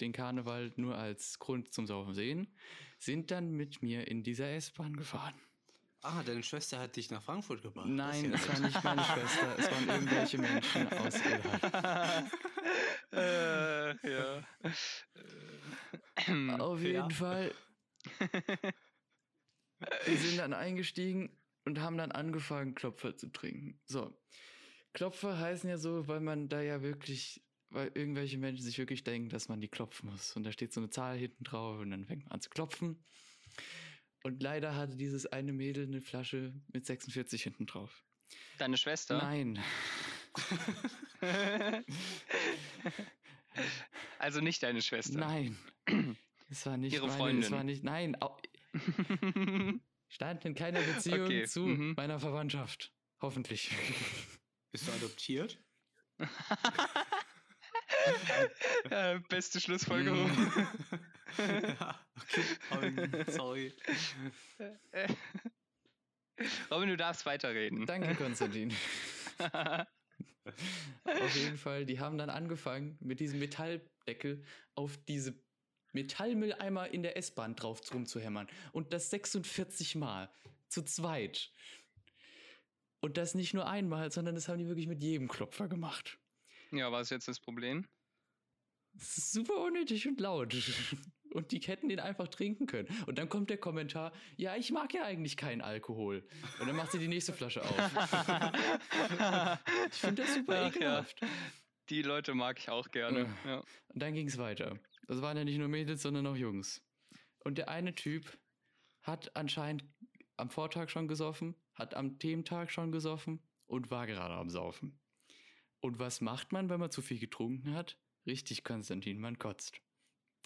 den Karneval nur als Grund zum Saufen sehen, sind dann mit mir in dieser S-Bahn gefahren. Ah, deine Schwester hat dich nach Frankfurt gebracht. Nein, es war nicht meine Schwester, es waren irgendwelche Menschen aus Irland. äh, ja. Äh, Auf jeden Ja. Fall. Wir sind dann eingestiegen und haben dann angefangen, Klopfer zu trinken. So. Klopfer heißen ja so, weil man da ja wirklich, weil irgendwelche Menschen sich wirklich denken, dass man die klopfen muss. Und da steht so eine Zahl hinten drauf und dann fängt man an zu klopfen. Und leider hatte dieses eine Mädel eine Flasche mit 46 hinten drauf. Deine Schwester? Nein. also nicht deine Schwester. Nein. Es war nicht Ihre meine, Freundin. Es war nicht, nein. Stand in keiner Beziehung Okay, zu mhm. meiner Verwandtschaft. Hoffentlich. Bist du adoptiert? äh, beste Schlussfolgerung. Ja, okay. Robin, sorry. Robin, du darfst weiterreden. Danke, Konstantin. Auf jeden Fall, die haben dann angefangen, mit diesem Metalldeckel auf diese Metallmülleimer in der S-Bahn drauf rumzuhämmern. Und das 46 Mal. Zu zweit. Und das nicht nur einmal, sondern das haben die wirklich mit jedem Klopfer gemacht. Ja, was ist jetzt das Problem? Das ist super unnötig und laut. Und die hätten den einfach trinken können. Und dann kommt der Kommentar, ja, ich mag ja eigentlich keinen Alkohol. Und dann macht sie die nächste Flasche auf. ich finde das super Ach ja. ekelhaft. Die Leute mag ich auch gerne. Ja. Und dann ging es weiter. Das waren ja nicht nur Mädels, sondern auch Jungs. Und der eine Typ hat anscheinend am Vortag schon gesoffen, hat am Thementag schon gesoffen und war gerade am Saufen. Und was macht man, wenn man zu viel getrunken hat? Richtig, Konstantin, man kotzt.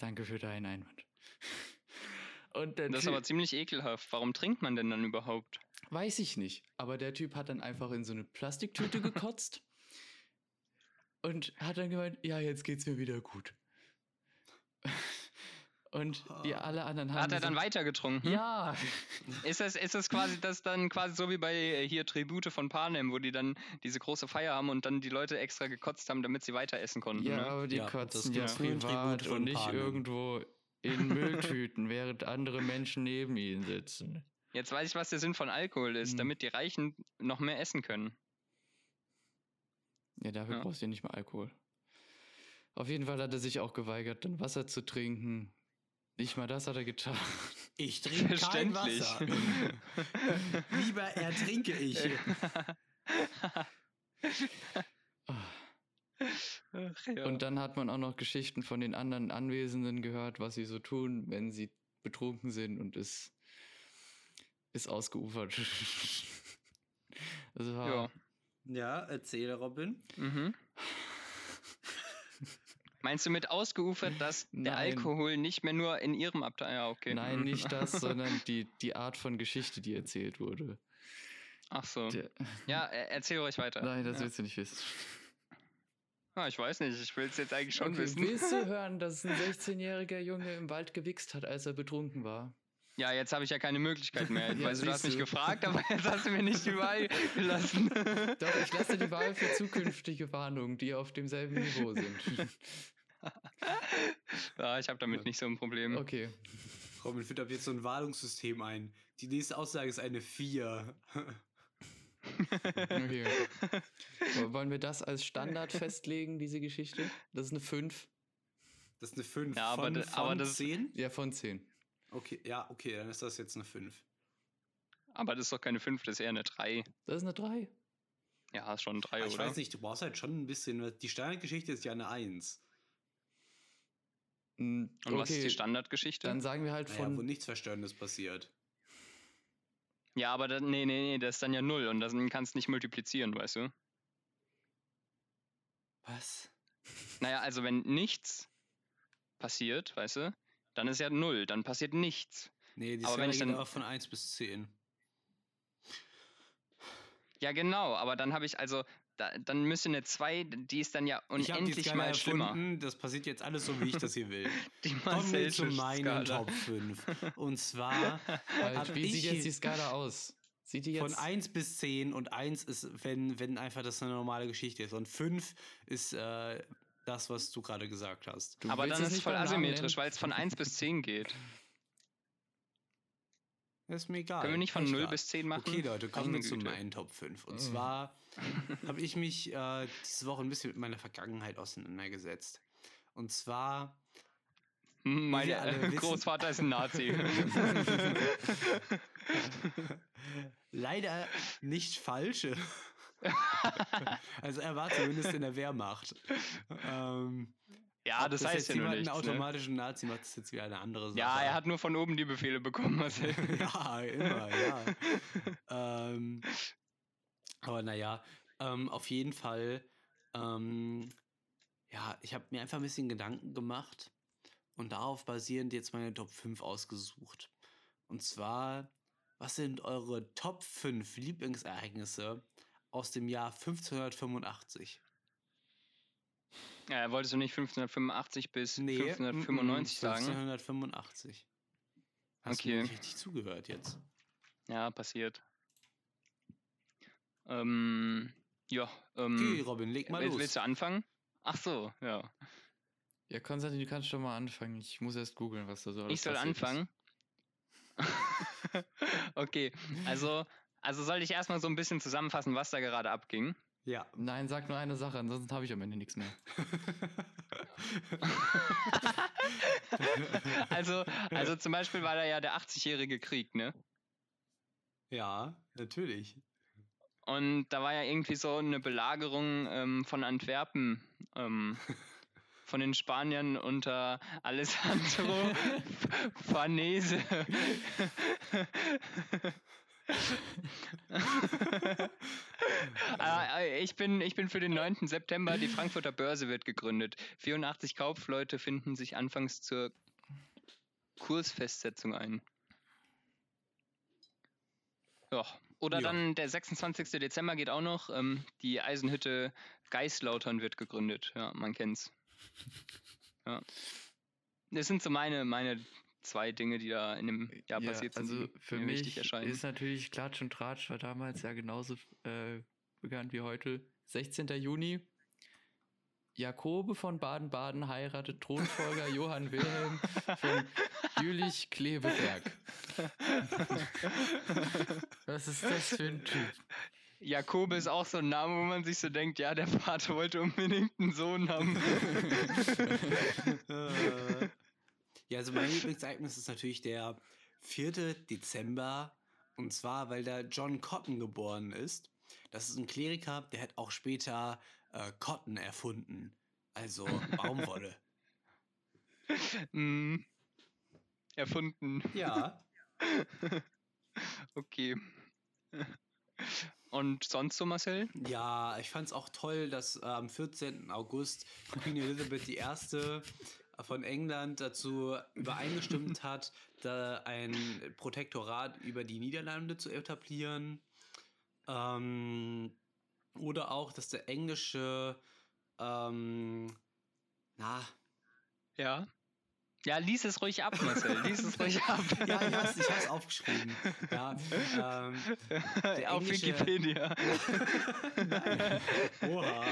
Danke für deinen Einwand. Und der Das ist Typ- aber ziemlich ekelhaft. Warum trinkt man denn dann überhaupt? Weiß ich nicht. Aber der Typ hat dann einfach in so eine Plastiktüte gekotzt und hat dann gemeint, ja, jetzt geht's mir wieder gut. Und die alle anderen haben Hat er dann gesagt, weiter getrunken? Ja, Ist das, ist das quasi das dann quasi so wie bei äh, hier Tribute von Panem, wo die dann diese große Feier haben und dann die Leute extra gekotzt haben, damit sie weiter essen konnten? ja, ne? aber die Ja, das kotzen ja privat Tribute von und nicht Panem. irgendwo in Mülltüten, während andere Menschen neben ihnen sitzen. Jetzt weiß ich, was der Sinn von Alkohol ist, Hm. damit die Reichen noch mehr essen können. Ja, dafür Ja. brauchst du ja nicht mal Alkohol. Auf jeden Fall hat er sich auch geweigert, dann Wasser zu trinken. Nicht mal das hat er getan. Ich trinke kein Verständlich. Wasser. Lieber ertrinke ich. Ach, ja. Und dann hat man auch noch Geschichten von den anderen Anwesenden gehört, was sie so tun, wenn sie betrunken sind und es ist ausgeufert. War, ja. Ja, erzähle Robin. Mhm. Meinst du mit ausgeufert, dass der Nein. Alkohol nicht mehr nur in ihrem Abteil. Ja, okay. Nein, nicht das, sondern die, die Art von Geschichte, die erzählt wurde. Ach so. Der, Ja, er- erzähl ruhig weiter. nein, das ja. willst du nicht wissen. Ah, ich weiß nicht, ich will es jetzt eigentlich schon Okay, wissen. willst du hören, dass ein 16-jähriger Junge im Wald gewichst hat, als er betrunken war? Ja, jetzt habe ich ja keine Möglichkeit mehr. Ja, weißt du, hast mich gefragt, aber jetzt hast du mir nicht die Wahl gelassen. Doch, ich lasse die Wahl für zukünftige Warnungen, die auf demselben Niveau sind. ja, ich habe damit nicht so ein Problem. Okay. Robin führt ab jetzt so ein Warnungssystem ein. Die nächste Aussage ist eine 4. Okay. Wo- Wollen wir das als Standard festlegen, diese Geschichte? Das ist eine 5. Das ist eine 5 Ja, aber von, da- aber von das- 10? Ja, von 10. Okay, ja, okay, dann ist das jetzt eine 5. Aber das ist doch keine 5, das ist eher eine 3. Das ist eine 3. Ja, ist schon eine 3, Aber ich oder? weiß nicht, du brauchst halt schon ein bisschen. Die Standardgeschichte ist ja eine 1. Mm, Und was ist okay, die Standardgeschichte? Dann sagen wir halt Naja, wo von. nichts Verstörendes passiert. ja, aber dann, nee, nee, nee, das ist dann ja 0 und dann kannst du nicht multiplizieren, weißt du? Was? Naja, also wenn nichts passiert, weißt du, dann ist ja 0, dann passiert nichts. Nee, die Aber Skala wenn ich geht dann- auch von 1 bis 10. Ja, genau, aber dann habe ich also, da, dann müsste eine 2, die ist dann ja ich habe die unendlich Skala mal schlimmer. erfunden, das passiert jetzt alles so, wie ich das hier will. Die Kommen wir zu meinen Top 5. Und zwar wie ich sieht jetzt die Skala aus? Sieht die von jetzt. 1 bis 10 und 1 ist, wenn, wenn einfach das eine normale Geschichte ist. Und 5 ist äh, das, was du gerade gesagt hast. Du Aber dann ist es nicht voll asymmetrisch, weil es von 1 bis 10 geht. Ist mir egal. Können wir nicht von Pech 0 gehabt. bis 10 machen? Okay, Leute, kommen wir zu meinen Top 5. Und Mhm. zwar habe ich mich äh, diese Woche ein bisschen mit meiner Vergangenheit auseinandergesetzt. Und zwar Mein äh, wissen- Großvater ist ein Nazi. leider nicht falsche. also er war zumindest in der Wehrmacht. Ähm, ja, das heißt ja nur nichts. einen Ne? automatischen Nazi macht, ist jetzt wieder eine andere Sache. Ja, er hat nur von oben die Befehle bekommen, Marcel. ja, immer, ja. ähm, aber naja, ähm, auf jeden Fall, ähm, ja, ich habe mir einfach ein bisschen Gedanken gemacht und darauf basierend jetzt meine Top 5 ausgesucht. Und zwar, was sind eure Top 5 Lieblingsereignisse aus dem Jahr 1585? Ja, wolltest du nicht 1585 bis Nee, 1595 mm, sagen? 1585. Hast Okay. du nicht richtig zugehört jetzt? Ja, passiert. Ähm, ja, Okay, ähm, Robin, leg mal willst, los. willst du anfangen? Ach so, ja. Ja, Konstantin, du kannst schon mal anfangen. Ich muss erst googeln, was da so alles Ich soll anfangen. okay, also, also soll ich erstmal so ein bisschen zusammenfassen, was da gerade abging. Ja. Nein, sag nur eine Sache, ansonsten habe ich am Ende nichts mehr. Also, also zum Beispiel war da ja der 80-jährige Krieg, ne? ja, natürlich. Und da war ja irgendwie so eine Belagerung ähm, von Antwerpen ähm, von den Spaniern unter Alessandro Farnese. Äh, ich, bin, ich bin für den 9. September, die Frankfurter Börse wird gegründet. 84 Kaufleute finden sich anfangs zur Kursfestsetzung ein. Ja. Oder Ja. dann der 26. Dezember geht auch noch. Ähm, die Eisenhütte Geislautern wird gegründet. Ja, man kennt's. Ja. Das sind so meine, meine zwei Dinge, die da in dem Jahr passiert sind, also die für mir wichtig mich erscheinen. ist natürlich Klatsch und Tratsch war damals ja genauso äh, bekannt wie heute. 16. Juni. Jakobe von Baden-Baden heiratet Thronfolger Johann Wilhelm von Jülich-Klebeberg. Was ist das für ein Typ? Jakobe ist auch so ein Name, wo man sich so denkt, ja, der Vater wollte unbedingt einen Sohn haben. Ja, also mein Lieblingsereignis ist natürlich der 4. Dezember. Und zwar, weil da John Cotton geboren ist. Das ist ein Kleriker, der hat auch später äh, Cotton erfunden. Also Baumwolle. mm, erfunden. ja. Okay. Und sonst so, Marcel? Ja, ich fand es auch toll, dass äh, am 14. August Queen Elizabeth I. von England dazu übereingestimmt hat, da ein Protektorat über die Niederlande zu etablieren. Ähm, oder auch, dass der englische, ähm, na, Ja. Ja, lies es ruhig ab, Marcel. Lies es ruhig ab. ja, ich hab's, ich hab's aufgeschrieben. Ja, ähm, der Auf englische- Wikipedia. Oha.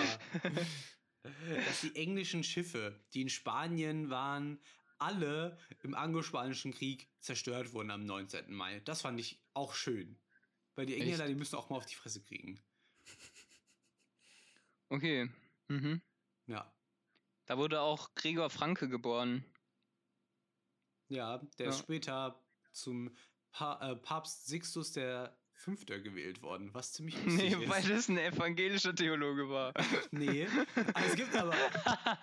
Dass die englischen Schiffe, die in Spanien waren, alle im Anglo-Spanischen Krieg zerstört wurden am 19. Mai. Das fand ich auch schön. Weil die Engländer, Echt? die müssen auch mal auf die Fresse kriegen. Okay. Mhm. Ja. Da wurde auch Gregor Franke geboren. Ja, der Ja. ist später zum pa äh, Papst Sixtus der Fünfter gewählt worden, was ziemlich lustig Nee, weil ist. das ein evangelischer Theologe war. Nee, aber es gibt aber. Ach,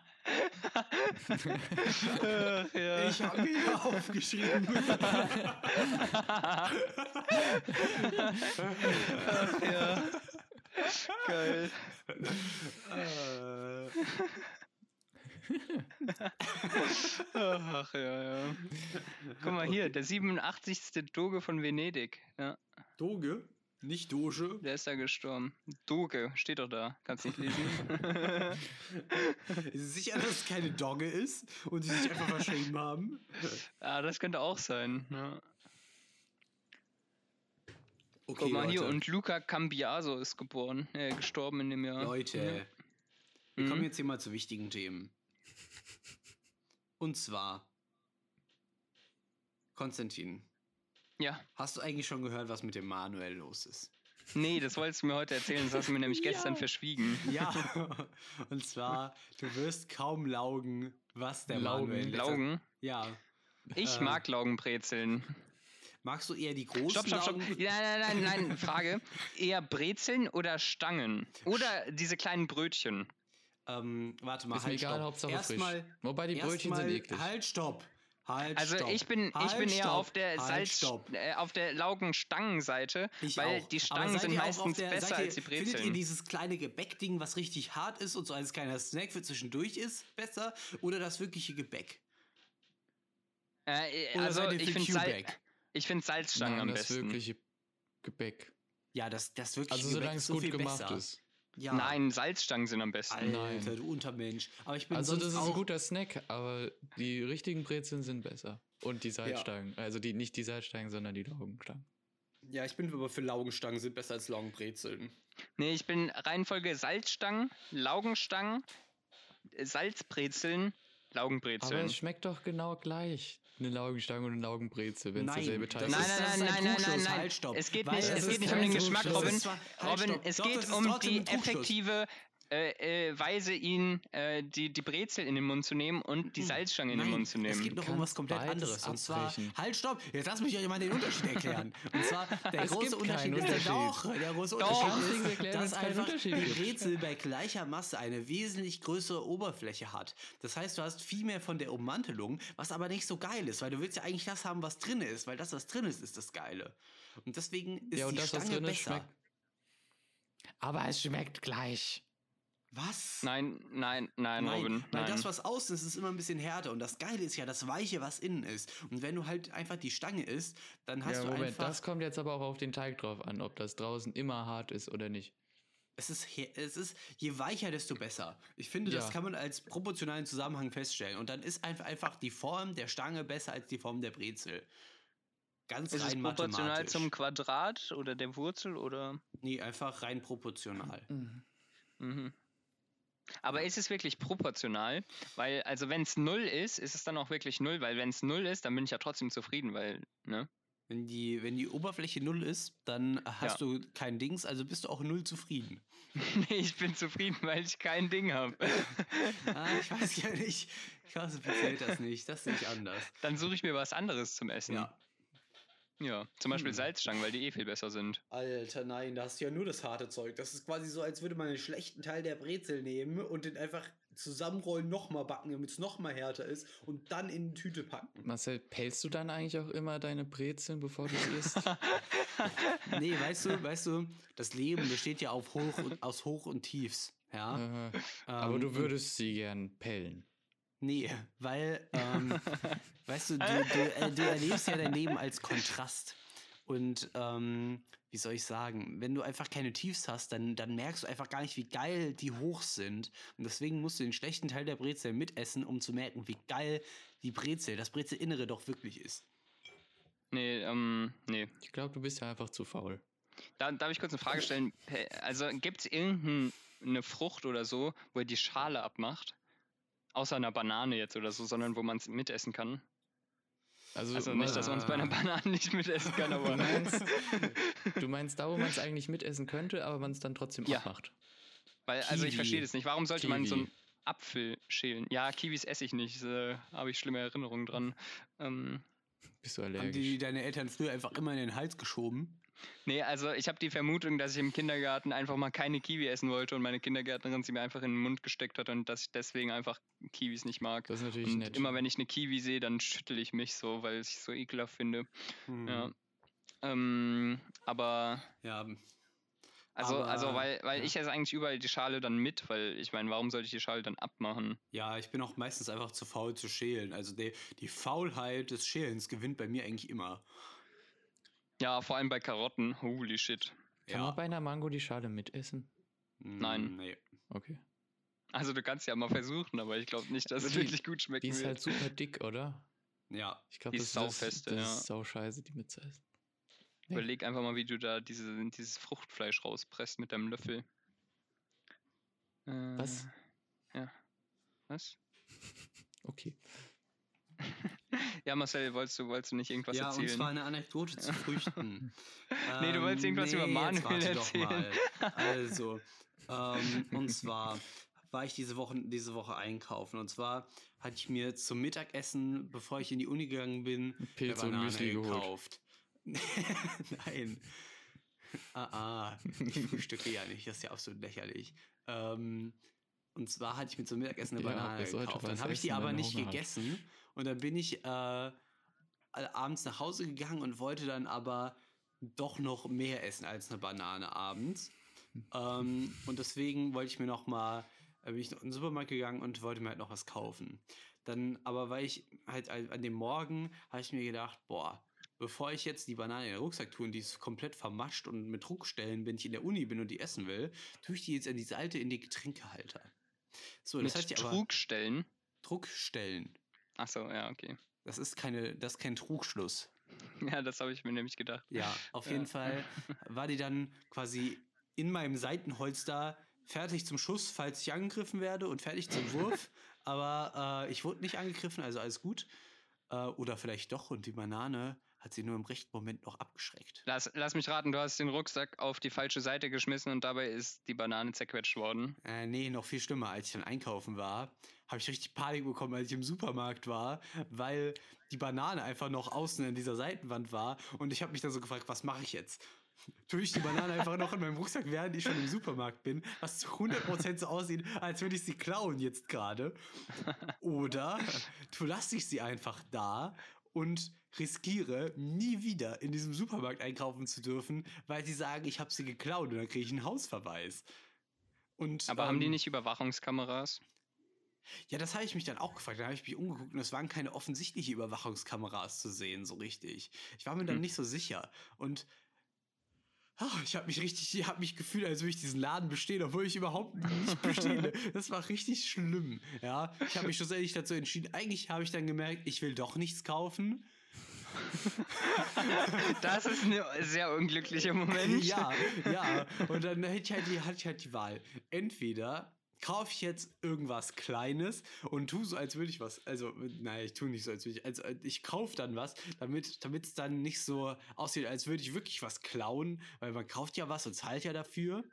ja. Ich habe ihn aufgeschrieben. Ach, ja. Geil. äh, Ach ja, ja. Guck mal hier, der 87. Doge von Venedig. Ja, Doge, nicht Doge. der ist da gestorben. Doge, steht doch da. Kannst nicht lesen. Ist es sicher, dass es keine Dogge ist und die sich einfach verschrieben haben? ah, das könnte auch sein. Ja. Okay, Guck mal hier, Leute. und Luca Cambiaso ist geboren, äh, gestorben in dem Jahr. Leute, wir Mhm. kommen jetzt hier mal zu wichtigen Themen. Und zwar, Konstantin, Ja, hast du eigentlich schon gehört, was mit dem Manuel los ist? nee, das wolltest du mir heute erzählen, das hast du mir nämlich gestern Ja. verschwiegen. Ja, und zwar, du wirst kaum laugen, was der Laugen. Manuel... Laugen? Ja. Ich Äh, mag Laugenbrezeln. Magst du eher die großen Stopp, stopp, stopp. Laugen? Nein, nein, nein, nein, Frage. Eher Brezeln oder Stangen? Oder diese kleinen Brötchen? Ähm, warte mal, Ist halt, egal, stopp. Hauptsache Erstmal, frisch. Wobei die Brötchen sind eklig. Halt, stopp. Halt, Also stopp. ich bin, ich halt, bin eher stopp. auf der halt, Salz, stopp. äh, auf der Laugenstangenseite, Ich weil auch. die Stangen sind meistens der- besser seid ihr, als die Findet ihr Brezeln. dieses kleine Gebäckding, was richtig hart ist und so als kleiner Snack für zwischendurch ist, besser? Oder das wirkliche Gebäck? Äh, Oder also ich finde Sal Q-Back? ich find Salzstangen Nein, am das besten. wirkliche Gebäck. Ja, das, das wirkliche Also Gebäck solange ist es so gut viel gemacht besser. ist. Ja. Nein, Salzstangen sind am besten. Alter, Nein. du Untermensch. Aber ich bin Also das ist ein guter Snack, aber die richtigen Brezeln sind besser. Und die Salzstangen. Also die, nicht die Salzstangen, sondern die Laugenstangen. Ja, ich bin aber für Laugenstangen sind besser als Laugenbrezeln. Nee, ich bin Reihenfolge Salzstangen, Laugenstangen, Salzbrezeln Aber Laugenbrezeln. es schmeckt doch genau gleich. Eine Laugenstange und eine Laugenbrezel, wenn es derselbe Teig das ist. Nein, nein, nein, ein nein, nein, nein. Halt, stopp. Es geht nicht, es geht nicht um den. Geschmack, Robin. Robin, es geht um die effektive äh, äh, Weise, ihn äh, die, die Brezel in den Mund zu nehmen und die Salzstange in den Mund zu Es nehmen. geht noch um kannst was komplett anderes. Und zwar, halt, stopp, jetzt lass mich euch mal den Unterschied erklären. Und zwar, der Es große gibt Unterschied ist der Unterschied. doch, der große Doch. Unterschied ist, erklären, dass es einfach die gibt. Brezel bei gleicher Masse eine wesentlich größere Oberfläche hat. Das heißt, du hast viel mehr von der Ummantelung, was aber nicht so geil ist, weil du willst ja eigentlich das haben, was drin ist, weil das, was drin ist, ist das Geile. Und deswegen ist Ja, und die das, Stange besser. schmeckt- Aber es schmeckt gleich. Was? Nein, nein, nein, Robin. weil Nein. das, was außen ist, ist immer ein bisschen härter. Und das Geile ist ja das Weiche, was innen ist. Und wenn du halt einfach die Stange isst, dann hast ja, du Moment, einfach... das kommt jetzt aber auch auf den Teig drauf an, ob das draußen immer hart ist oder nicht. Es ist, es ist, je weicher, desto besser. Ich finde, das Ja. kann man als proportionalen Zusammenhang feststellen. Und dann ist einfach, einfach die Form der Stange besser als die Form der Brezel. Ganz ist es rein proportional mathematisch. zum Quadrat oder der Wurzel oder? nee, einfach rein proportional. Mhm. Aber ist es wirklich proportional? Weil, also wenn es null ist, ist es dann auch wirklich null, weil wenn es null ist, dann bin ich ja trotzdem zufrieden, weil, ne? Wenn die, wenn die Oberfläche null ist, dann hast du kein Dings, also bist du auch null zufrieden. nee, ich bin zufrieden, weil ich kein Ding habe. ah, ich weiß ja nicht. Klassifiziert das nicht. Das sehe ich anders. dann suche ich mir was anderes zum Essen. Ja. Ja, zum Beispiel Hm. Salzstangen, weil die eh viel besser sind. Alter, nein, da hast du ja nur das harte Zeug. Das ist quasi so, als würde man einen schlechten Teil der Brezel nehmen und den einfach zusammenrollen, nochmal backen, damit es nochmal härter ist und dann in die Tüte packen. Marcel, pelst du dann eigentlich auch immer deine Brezeln, bevor du sie isst? Nee, weißt du, weißt du, das Leben besteht ja auf Hoch und, aus Hoch und Tiefs. Ja. Aha. aber Ähm, du würdest sie gern pellen. Nee, weil, ähm, weißt du, du, du, äh, du erlebst ja dein Leben als Kontrast. Und ähm, wie soll ich sagen, wenn du einfach keine Tiefs hast, dann, dann merkst du einfach gar nicht, wie geil die Hochs sind. Und deswegen musst du den schlechten Teil der Brezel mitessen, um zu merken, wie geil die Brezel, das Brezelinnere doch wirklich ist. Nee, ähm, nee. Ich glaube, du bist ja einfach zu faul. Da, darf ich kurz eine Frage stellen? Also gibt es irgendeine Frucht oder so, wo ihr die Schale abmacht? Außer einer Banane jetzt oder so, sondern wo man es mitessen kann. Also nicht, dass man es bei einer. Banane nicht mitessen kann, Du aber. meinst, du meinst da, wo man es eigentlich mitessen könnte, aber man es dann trotzdem Ja. abmacht. Weil, also ich Kiwi. verstehe das nicht. Warum sollte man so Kiwi. einen Apfel schälen? Ja, Kiwis esse ich nicht. Äh, Habe ich schlimme Erinnerungen dran. Ähm, Bist du Haben allergisch? die deine Eltern früher einfach immer in den Hals geschoben? Nee, also ich habe die Vermutung, dass ich im Kindergarten einfach mal keine Kiwi essen wollte und meine Kindergärtnerin sie mir einfach in den Mund gesteckt hat und dass ich deswegen einfach Kiwis nicht mag. das ist natürlich Und nett. immer wenn ich eine Kiwi sehe, dann schüttel ich mich so, weil ich es so ekelhaft finde. Hm. Ja. Ähm, aber Ja, also, also Aber, weil, weil ja. ich esse eigentlich überall die Schale dann mit, weil ich meine, warum sollte ich die Schale dann abmachen? Ja, ich bin auch meistens einfach zu faul zu schälen. Also die, die Faulheit des Schälens gewinnt bei mir eigentlich immer. Ja, vor allem bei Karotten. Holy shit. Kann man bei einer Mango die Schale mitessen? Nein. Mm, Nee. Okay. Also du kannst ja mal versuchen, aber ich glaube nicht, dass Aber es die- wirklich gut schmecken Die ist wird. halt super dick, oder? Ja. Ich glaube, Die das das, saufeste, das ja. ist sauscheiße, die mitzuessen. Überleg einfach mal, wie du da diese, dieses Fruchtfleisch rauspresst mit deinem Löffel. Äh, Was? Ja. Was? Okay. Ja, Marcel, wolltest du, wolltest du nicht irgendwas ja, erzählen? und zwar eine Anekdote zu Früchten. Nee, du wolltest irgendwas über jetzt Manuel erzählen. mal. Also, ähm, und zwar war ich diese Woche, diese Woche einkaufen. Und zwar hatte ich mir zum Mittagessen, bevor ich in die Uni gegangen bin, eine und Banane Müsli gekauft. Nein. Ah, ah. Ich frühstücke ja nicht, das ist ja absolut lächerlich. Ähm, und zwar hatte ich mir zum Mittagessen eine Ja, Banane sollte gekauft. Dann habe ich die aber nicht Hunger hat. Und dann bin ich äh, abends nach Hause gegangen und wollte dann aber doch noch mehr essen als eine Banane abends. ähm, und deswegen wollte ich mir noch mal, äh, bin ich in den Supermarkt gegangen und wollte mir halt noch was kaufen. Dann, aber weil ich halt an an dem Morgen, habe ich mir gedacht, boah, bevor ich jetzt die Banane in den Rucksack tue und die ist komplett vermascht und mit Druckstellen, wenn ich in der Uni bin und die essen will, tue ich die jetzt in diese alte in die Getränkehalter. So, das Mit heißt ja aber Trugstellen. Druckstellen. Achso, ja, okay. Das ist keine, das ist kein Trugschluss. Ja, das habe ich mir nämlich gedacht. Ja, auf Ja. jeden Fall war die dann quasi in meinem Seitenholster fertig zum Schuss, falls ich angegriffen werde und fertig zum Wurf. Aber äh, ich wurde nicht angegriffen, also alles gut. Äh, oder vielleicht doch und die Banane hat sie nur im rechten Moment noch abgeschreckt. Lass, lass mich raten, du hast den Rucksack auf die falsche Seite geschmissen und dabei ist die Banane zerquetscht worden. Äh, nee, noch viel schlimmer. Als ich dann einkaufen war, habe ich richtig Panik bekommen, als ich im Supermarkt war, weil die Banane einfach noch außen in dieser Seitenwand war und ich habe mich dann so gefragt, was mache ich jetzt? Tue ich die Banane einfach noch in meinem Rucksack, während ich schon im Supermarkt bin, was zu 100% so aussieht, als würde ich sie klauen jetzt gerade. Oder du lasse ich sie einfach da und riskiere, nie wieder in diesem Supermarkt einkaufen zu dürfen, weil sie sagen, ich habe sie geklaut und dann kriege ich einen Hausverweis. Und, Aber haben die ähm, nicht Überwachungskameras? Ja, das habe ich mich dann auch gefragt. Da habe ich mich umgeguckt und es waren keine offensichtliche Überwachungskameras zu sehen, so richtig. Ich war mir dann Hm. nicht so sicher. Und ah, ich habe mich richtig, ich habe mich gefühlt, als würde ich diesen Laden bestehen, obwohl ich überhaupt nicht bestehe. Das war richtig schlimm. Ja, ich habe mich schlussendlich dazu entschieden. Eigentlich habe ich dann gemerkt, ich will doch nichts kaufen. Das ist ein sehr unglücklicher Moment. Ja, ja. Und dann hätte ich halt die, hatte ich halt die Wahl. Entweder kaufe ich jetzt irgendwas Kleines und tu so, als würde ich was. Also, naja, ich tue nicht so, als würde ich. Also, ich kaufe dann was, damit es dann nicht so aussieht, als würde ich wirklich was klauen, weil man kauft ja was und zahlt ja dafür.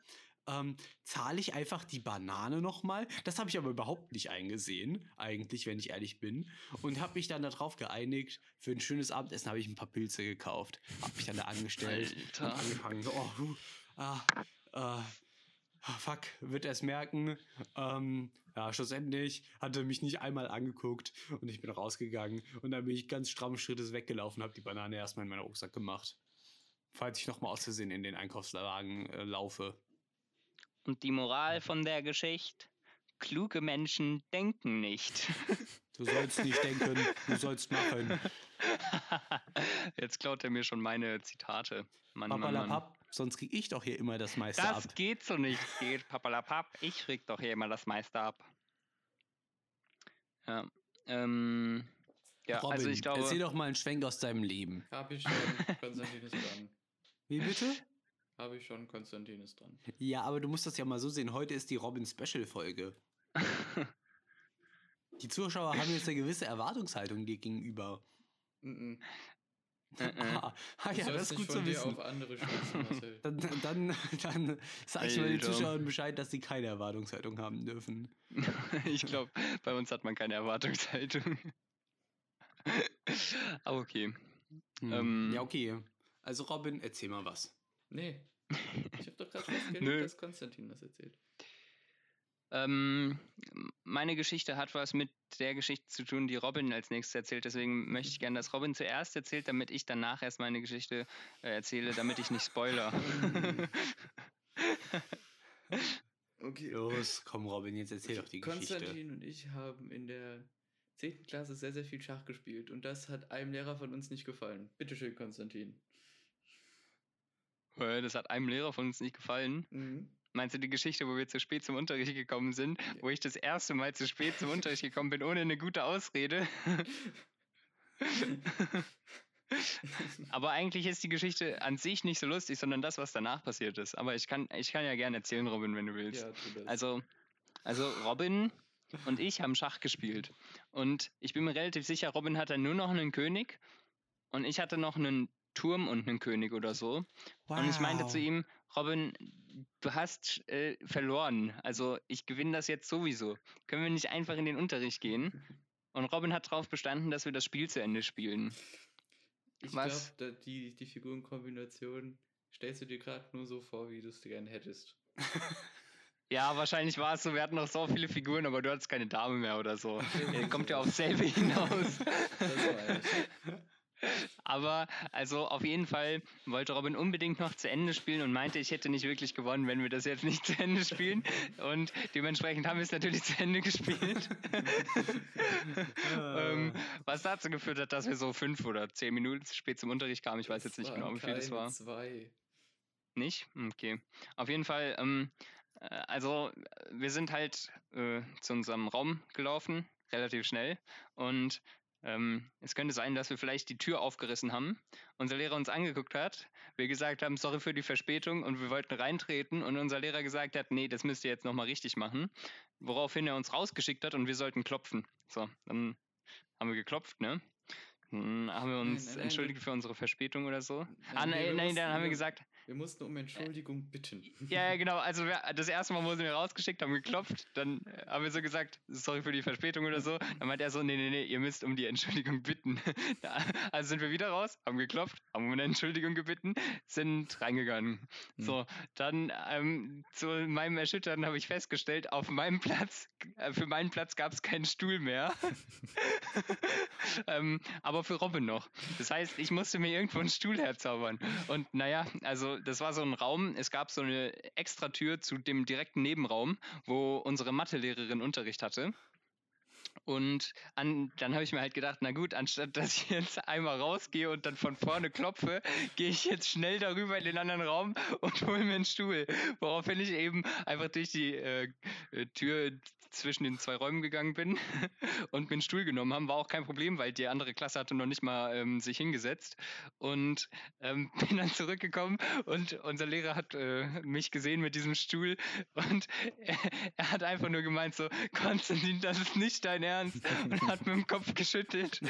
Ähm, zahle ich einfach die Banane nochmal. Das habe ich aber überhaupt nicht eingesehen, eigentlich, wenn ich ehrlich bin. Und habe mich dann darauf geeinigt, für ein schönes Abendessen habe ich ein paar Pilze gekauft. Habe mich dann da angestellt Alter. und angefangen. So, oh, huh, ah, fuck, wird er es merken. Ähm, ja, schlussendlich hat er mich nicht einmal angeguckt und ich bin rausgegangen. Und dann bin ich ganz stramm Schrittes weggelaufen, habe die Banane erstmal in meinen Rucksack gemacht. Falls ich nochmal aus Versehen in den Einkaufswagen äh, laufe. Und die Moral von der Geschichte? Kluge Menschen denken nicht. Du sollst nicht denken, du sollst machen. Jetzt klaut er mir schon meine Zitate. Mann, Mann, Mann. Sonst krieg ich doch hier immer das meiste Das ab. geht so nicht, geht papalapap. Ich krieg doch hier immer das meiste ab. Ja, ähm, ja Robin, also ich glaube, erzähl doch mal einen Schwenk aus deinem Leben. Hab ich schon, Konstantin ist dran. Wie bitte? Habe ich schon, Konstantin ist dran. Ja, aber du musst das ja mal so sehen. Heute ist die Robin-Special-Folge. Die Zuschauer haben jetzt eine gewisse Erwartungshaltung dir gegenüber. Äh, äh. Ah, ah, ja, das ist gut zu wissen. auf andere Marcel. Dann, dann, dann sag ich mal den. Zuschauern Bescheid, dass sie keine Erwartungshaltung haben dürfen. ich glaube, bei uns hat man keine Erwartungshaltung. Aber okay. Hm. Ähm. ja, okay. Also Robin, erzähl mal was. Nee. Ich habe doch gerade festgelegt, Nö. dass Konstantin das erzählt. Ähm, meine Geschichte hat was mit der Geschichte zu tun, die Robin als nächstes erzählt. Deswegen möchte ich gerne, dass Robin zuerst erzählt, damit ich danach erst meine Geschichte äh, erzähle, damit ich nicht spoiler. Okay. Los, komm Robin, jetzt erzähl doch die Geschichte. Konstantin und ich haben in der 10. Klasse sehr, sehr viel Schach gespielt und das hat einem Lehrer von uns nicht gefallen. Bitteschön, Konstantin. Das hat einem Lehrer von uns nicht gefallen. Mhm. Meinst du die Geschichte, wo wir zu spät zum Unterricht gekommen sind, wo ich das erste Mal zu spät zum Unterricht gekommen bin, ohne eine gute Ausrede? Aber eigentlich ist die Geschichte an sich nicht so lustig, sondern das, was danach passiert ist. Aber ich kann, ich kann ja gerne erzählen, Robin, wenn du willst. ja. Also, also Robin und ich haben Schach gespielt. Und ich bin mir relativ sicher, Robin hatte nur noch einen König und ich hatte noch einen Turm und einen König oder so. Und ich meinte zu ihm, Robin, du hast äh, verloren. Also ich gewinne das jetzt sowieso. Können wir nicht einfach in den Unterricht gehen? Und Robin hat darauf bestanden, dass wir das Spiel zu Ende spielen. ich was- glaube, die, die Figurenkombination stellst du dir gerade nur so vor, wie du es gerne hättest. Ja, wahrscheinlich war es so, wir hatten noch so viele Figuren, aber du hattest keine Dame mehr oder so. Äh, Kommt ja aufs selbe hinaus. Das war ich. Aber also auf jeden Fall wollte Robin unbedingt noch zu Ende spielen und meinte, ich hätte nicht wirklich gewonnen, wenn wir das jetzt nicht zu Ende spielen. Und dementsprechend haben wir es natürlich zu Ende gespielt. ähm, was dazu geführt hat, dass wir so fünf oder zehn Minuten spät zum Unterricht kamen. Ich weiß jetzt nicht genau, wie viel das war. Zwei. Nicht? Okay. Auf jeden Fall, ähm, äh, also wir sind halt äh, zu unserem Raum gelaufen, relativ schnell. Und ähm, es könnte sein, dass wir vielleicht die Tür aufgerissen haben, unser Lehrer uns angeguckt hat, wir gesagt haben, sorry für die Verspätung und wir wollten reintreten und unser Lehrer gesagt hat, nee, das müsst ihr jetzt nochmal richtig machen, woraufhin er uns rausgeschickt hat und wir sollten klopfen. So, dann haben wir geklopft, ne? Dann haben wir uns nein, nein, entschuldigt für unsere Verspätung oder so. Nein, ah, nein, nein, dann haben wir gesagt, Wir mussten um Entschuldigung bitten. ja, genau. Also wir, das erste Mal wurden wir rausgeschickt, haben geklopft, dann haben wir so gesagt, sorry für die Verspätung oder so. Dann meint er so, nee, nee, nee, ihr müsst um die Entschuldigung bitten. Also sind wir wieder raus, haben geklopft, haben um eine Entschuldigung gebeten, sind reingegangen. Hm. So, dann ähm, zu meinem Erschüttern habe ich festgestellt, auf meinem Platz, äh, für meinen Platz gab es keinen Stuhl mehr. ähm, aber für Robin noch. Das heißt, ich musste mir irgendwo einen Stuhl herzaubern. Und naja, also das war so ein Raum, es gab so eine Extratür zu dem direkten Nebenraum, wo unsere Mathelehrerin Unterricht hatte. Und an, dann habe ich mir halt gedacht, na gut, anstatt dass ich jetzt einmal rausgehe und dann von vorne klopfe, gehe ich jetzt schnell darüber in den anderen Raum und hole mir einen Stuhl. Woraufhin ich eben einfach durch die äh, äh, Tür zwischen den zwei Räumen gegangen bin und mir einen Stuhl genommen haben. War auch kein Problem, weil die andere Klasse hatte noch nicht mal ähm, sich hingesetzt. Und ähm, bin dann zurückgekommen und unser Lehrer hat äh, mich gesehen mit diesem Stuhl und er, er hat einfach nur gemeint so, Konstantin, das ist nicht dein Ernst und hat mit dem Kopf geschüttelt.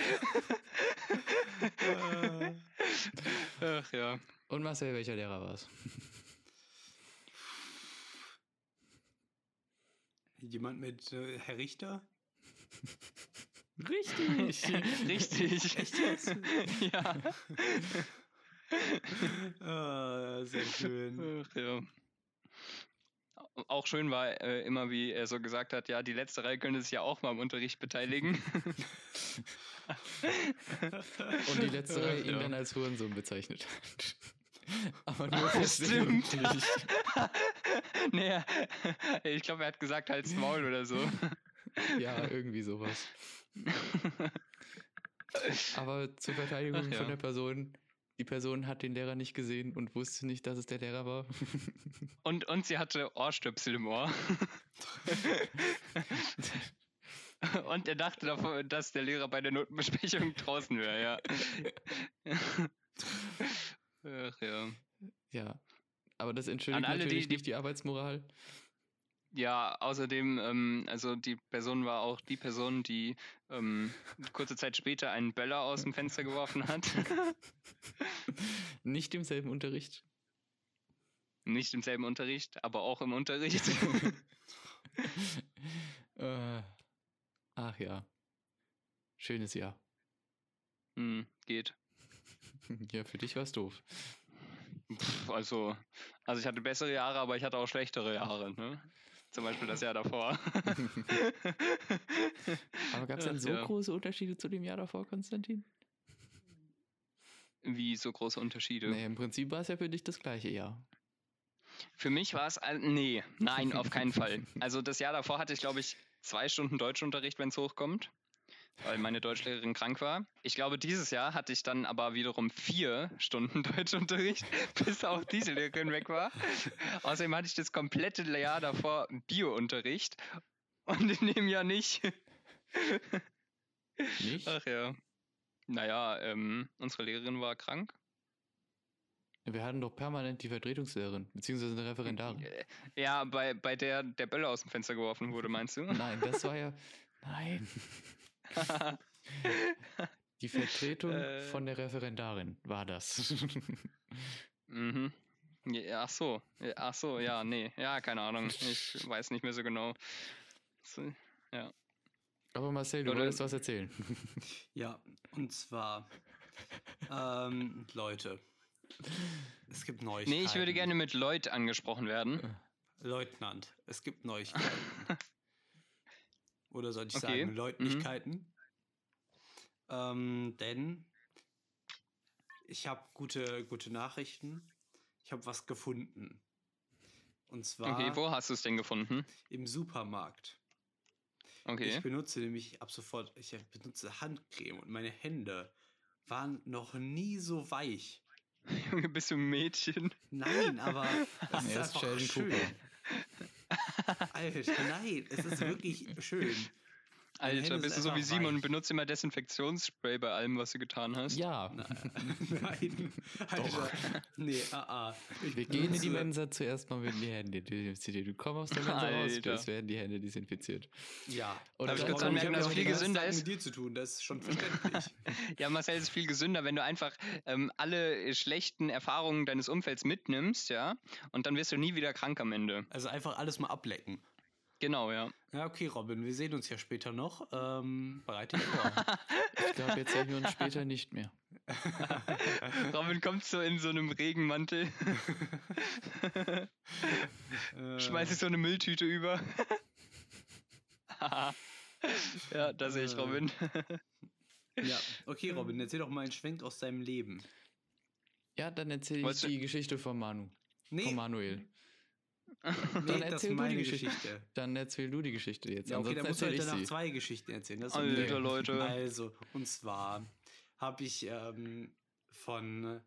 Ach ja. Und Marcel, welcher Lehrer war es? Jemand mit äh, Herr Richter? Richtig. Richtig. Echt jetzt? ja. Ah, sehr schön. Ach, ja. Auch schön war äh, immer, wie er so gesagt hat, ja, die letzte Reihe könnte sich ja auch mal am Unterricht beteiligen. Und die letzte Reihe ihn Ja. dann als Hurensohn bezeichnet hat. Aber nur Ah, stimmt. naja, ich glaube, er hat gesagt, halt's Maul oder so. Ja, irgendwie sowas. Aber zur Verteidigung Ach ja. von der Person, die Person hat den Lehrer nicht gesehen und wusste nicht, dass es der Lehrer war. Und, und sie hatte Ohrstöpsel im Ohr. Und er dachte davon, dass der Lehrer bei der Notenbesprechung draußen wäre, ja. Ach ja. Ja. Aber das entschuldigt An alle, die- natürlich die- nicht die Arbeitsmoral. Ja, außerdem, ähm, also die Person war auch die Person, die ähm, kurze Zeit später einen Böller aus dem Fenster geworfen hat. Nicht im selben Unterricht. Nicht im selben Unterricht, aber auch im Unterricht. äh, ach ja. Schönes Jahr. hm, geht. Ja, für dich war es doof. Pff, also, also ich hatte bessere Jahre, aber ich hatte auch schlechtere Jahre. Ne? Zum Beispiel das Jahr davor. Aber gab es denn so ja. große Unterschiede zu dem Jahr davor, Konstantin? Wie so große Unterschiede. Nee, im Prinzip war es ja für dich das gleiche Jahr. Für mich war es, nee, nein, auf keinen Fall. Also das Jahr davor hatte ich, glaube ich, zwei Stunden Deutschunterricht, wenn es hochkommt, weil meine Deutschlehrerin krank war. Ich glaube, dieses Jahr hatte ich dann aber wiederum vier Stunden Deutschunterricht, bis auch diese Lehrerin weg war. Außerdem hatte ich das komplette Jahr davor Biounterricht und in dem Jahr nicht. Nicht? Ach ja. Naja, ähm, unsere Lehrerin war krank. Wir hatten doch permanent die Vertretungslehrerin, beziehungsweise eine Referendarin. Äh, Ja, bei, bei der der Böller aus dem Fenster geworfen wurde, meinst du? Nein, das war ja. Nein. Die Vertretung Äh. von der Referendarin war das. Mhm. Ja, ach so. Ja, Ach so, ja, nee. Ja, keine Ahnung. Ich weiß nicht mehr so genau. So, Aber Marcel, du Oder- wolltest was erzählen. Ja, und zwar, ähm, Leute, es gibt Neuigkeiten. Nee, ich würde gerne mit Lloyd angesprochen werden. Leutnant, es gibt Neuigkeiten. Oder sollte ich Okay, sagen, Leutlichkeiten? Ähm, denn ich habe gute, gute Nachrichten. Ich habe was gefunden. Und zwar Okay, wo hast du es denn gefunden? im Supermarkt. Okay. Ich benutze nämlich ab sofort, ich benutze Handcreme und meine Hände waren noch nie so weich. Junge, bist du ein Mädchen? Nein, aber es ist einfach schön. Cooper. Alter, nein, es ist wirklich schön. Alter, bist du so wie Simon und benutzt immer Desinfektionsspray bei allem, was du getan hast? Ja, Nein, Alter. Nee, ah, ah. Ich wir gehen in die Mensa zuerst mal mit die Hände desinfiziert. Du kommst aus der Mensa raus, es werden die Hände desinfiziert. Ja. Und Darf ich kurz anmerken, dass viel den gesünder ist? mit dir zu tun, das ist schon verständlich. Ja, Marcel, es ist viel gesünder, wenn du einfach ähm, alle schlechten Erfahrungen deines Umfelds mitnimmst, ja, und dann wirst du nie wieder krank am Ende. also einfach alles mal ablecken. Genau, ja. Ja, okay, Robin, wir sehen uns ja später noch. Ähm, bereite dich vor. Ich glaube, jetzt sehen wir uns später nicht mehr. Robin kommt so in so einem Regenmantel, Äh, schmeißt sich so eine Mülltüte über. ja, da sehe ich Äh. Robin. Ja, okay, Robin, erzähl doch mal einen Schwenk aus deinem Leben. Ja, dann erzähle ich Wolltest du- die Geschichte von Manu. Nee, Von Manuel. Nee Dann das ist du die meine Geschichte. Geschichte. Dann erzähl du die Geschichte jetzt. Ja, okay, Ansonsten dann musst du halt ich danach sie. zwei Geschichten erzählen. Das Alter, okay. Leute. Also, und zwar habe ich ähm, von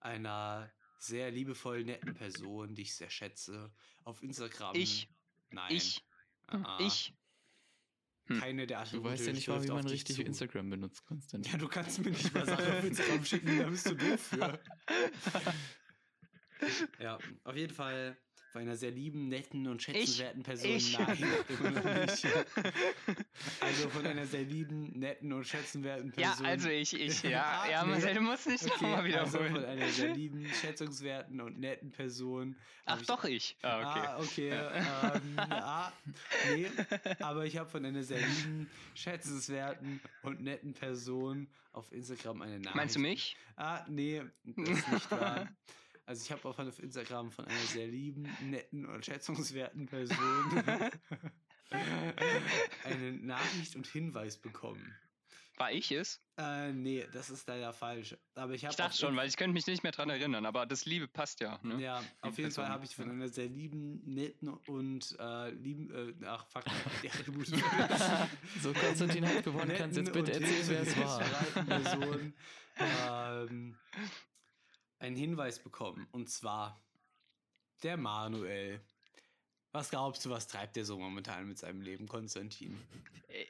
einer sehr liebevoll netten Person, die ich sehr schätze, auf Instagram. Ich. Nein. Ich. Ah, Ich. Hm. Keine der Du weißt ja nicht mal, wie man richtig Instagram benutzt, Konstantin. Ja, du kannst mir nicht mal Sachen auf Instagram schicken, da bist du doof für. ja, auf jeden Fall von einer sehr lieben, netten und schätzenswerten Person. Ich. Nein, immer noch nicht. Also von einer sehr lieben, netten und schätzenswerten Ja, Person. also ich, ich, ja. Ja, nee. Marcel, du musst nicht Okay, nochmal also wiederholen. von einer sehr lieben, schätzungswerten und netten Person. Ach ich- doch, ich. Ah, okay. Ah, okay. ähm, ah, nee, aber ich habe von einer sehr lieben, schätzenswerten und netten Person auf Instagram eine Nachricht. Meinst du mich? Ah, nee, das ist nicht wahr. Also ich habe auch auf Instagram von einer sehr lieben, netten und schätzungswerten Person eine Nachricht und Hinweis bekommen. War ich es? Äh, nee, das ist leider falsch. Aber ich Ich dachte schon, weil ich könnte mich nicht mehr dran erinnern, aber das Liebe passt ja. Ne? Ja, auf jeden Person, Fall habe ich von einer sehr lieben, netten und äh, lieben, äh, ach fuck. So, Konstantin hat gewonnen. Kannst jetzt bitte erzählen, wer es war. Person ähm, einen Hinweis bekommen. Und zwar der Manuel. Was glaubst du, was treibt der so momentan mit seinem Leben, Konstantin?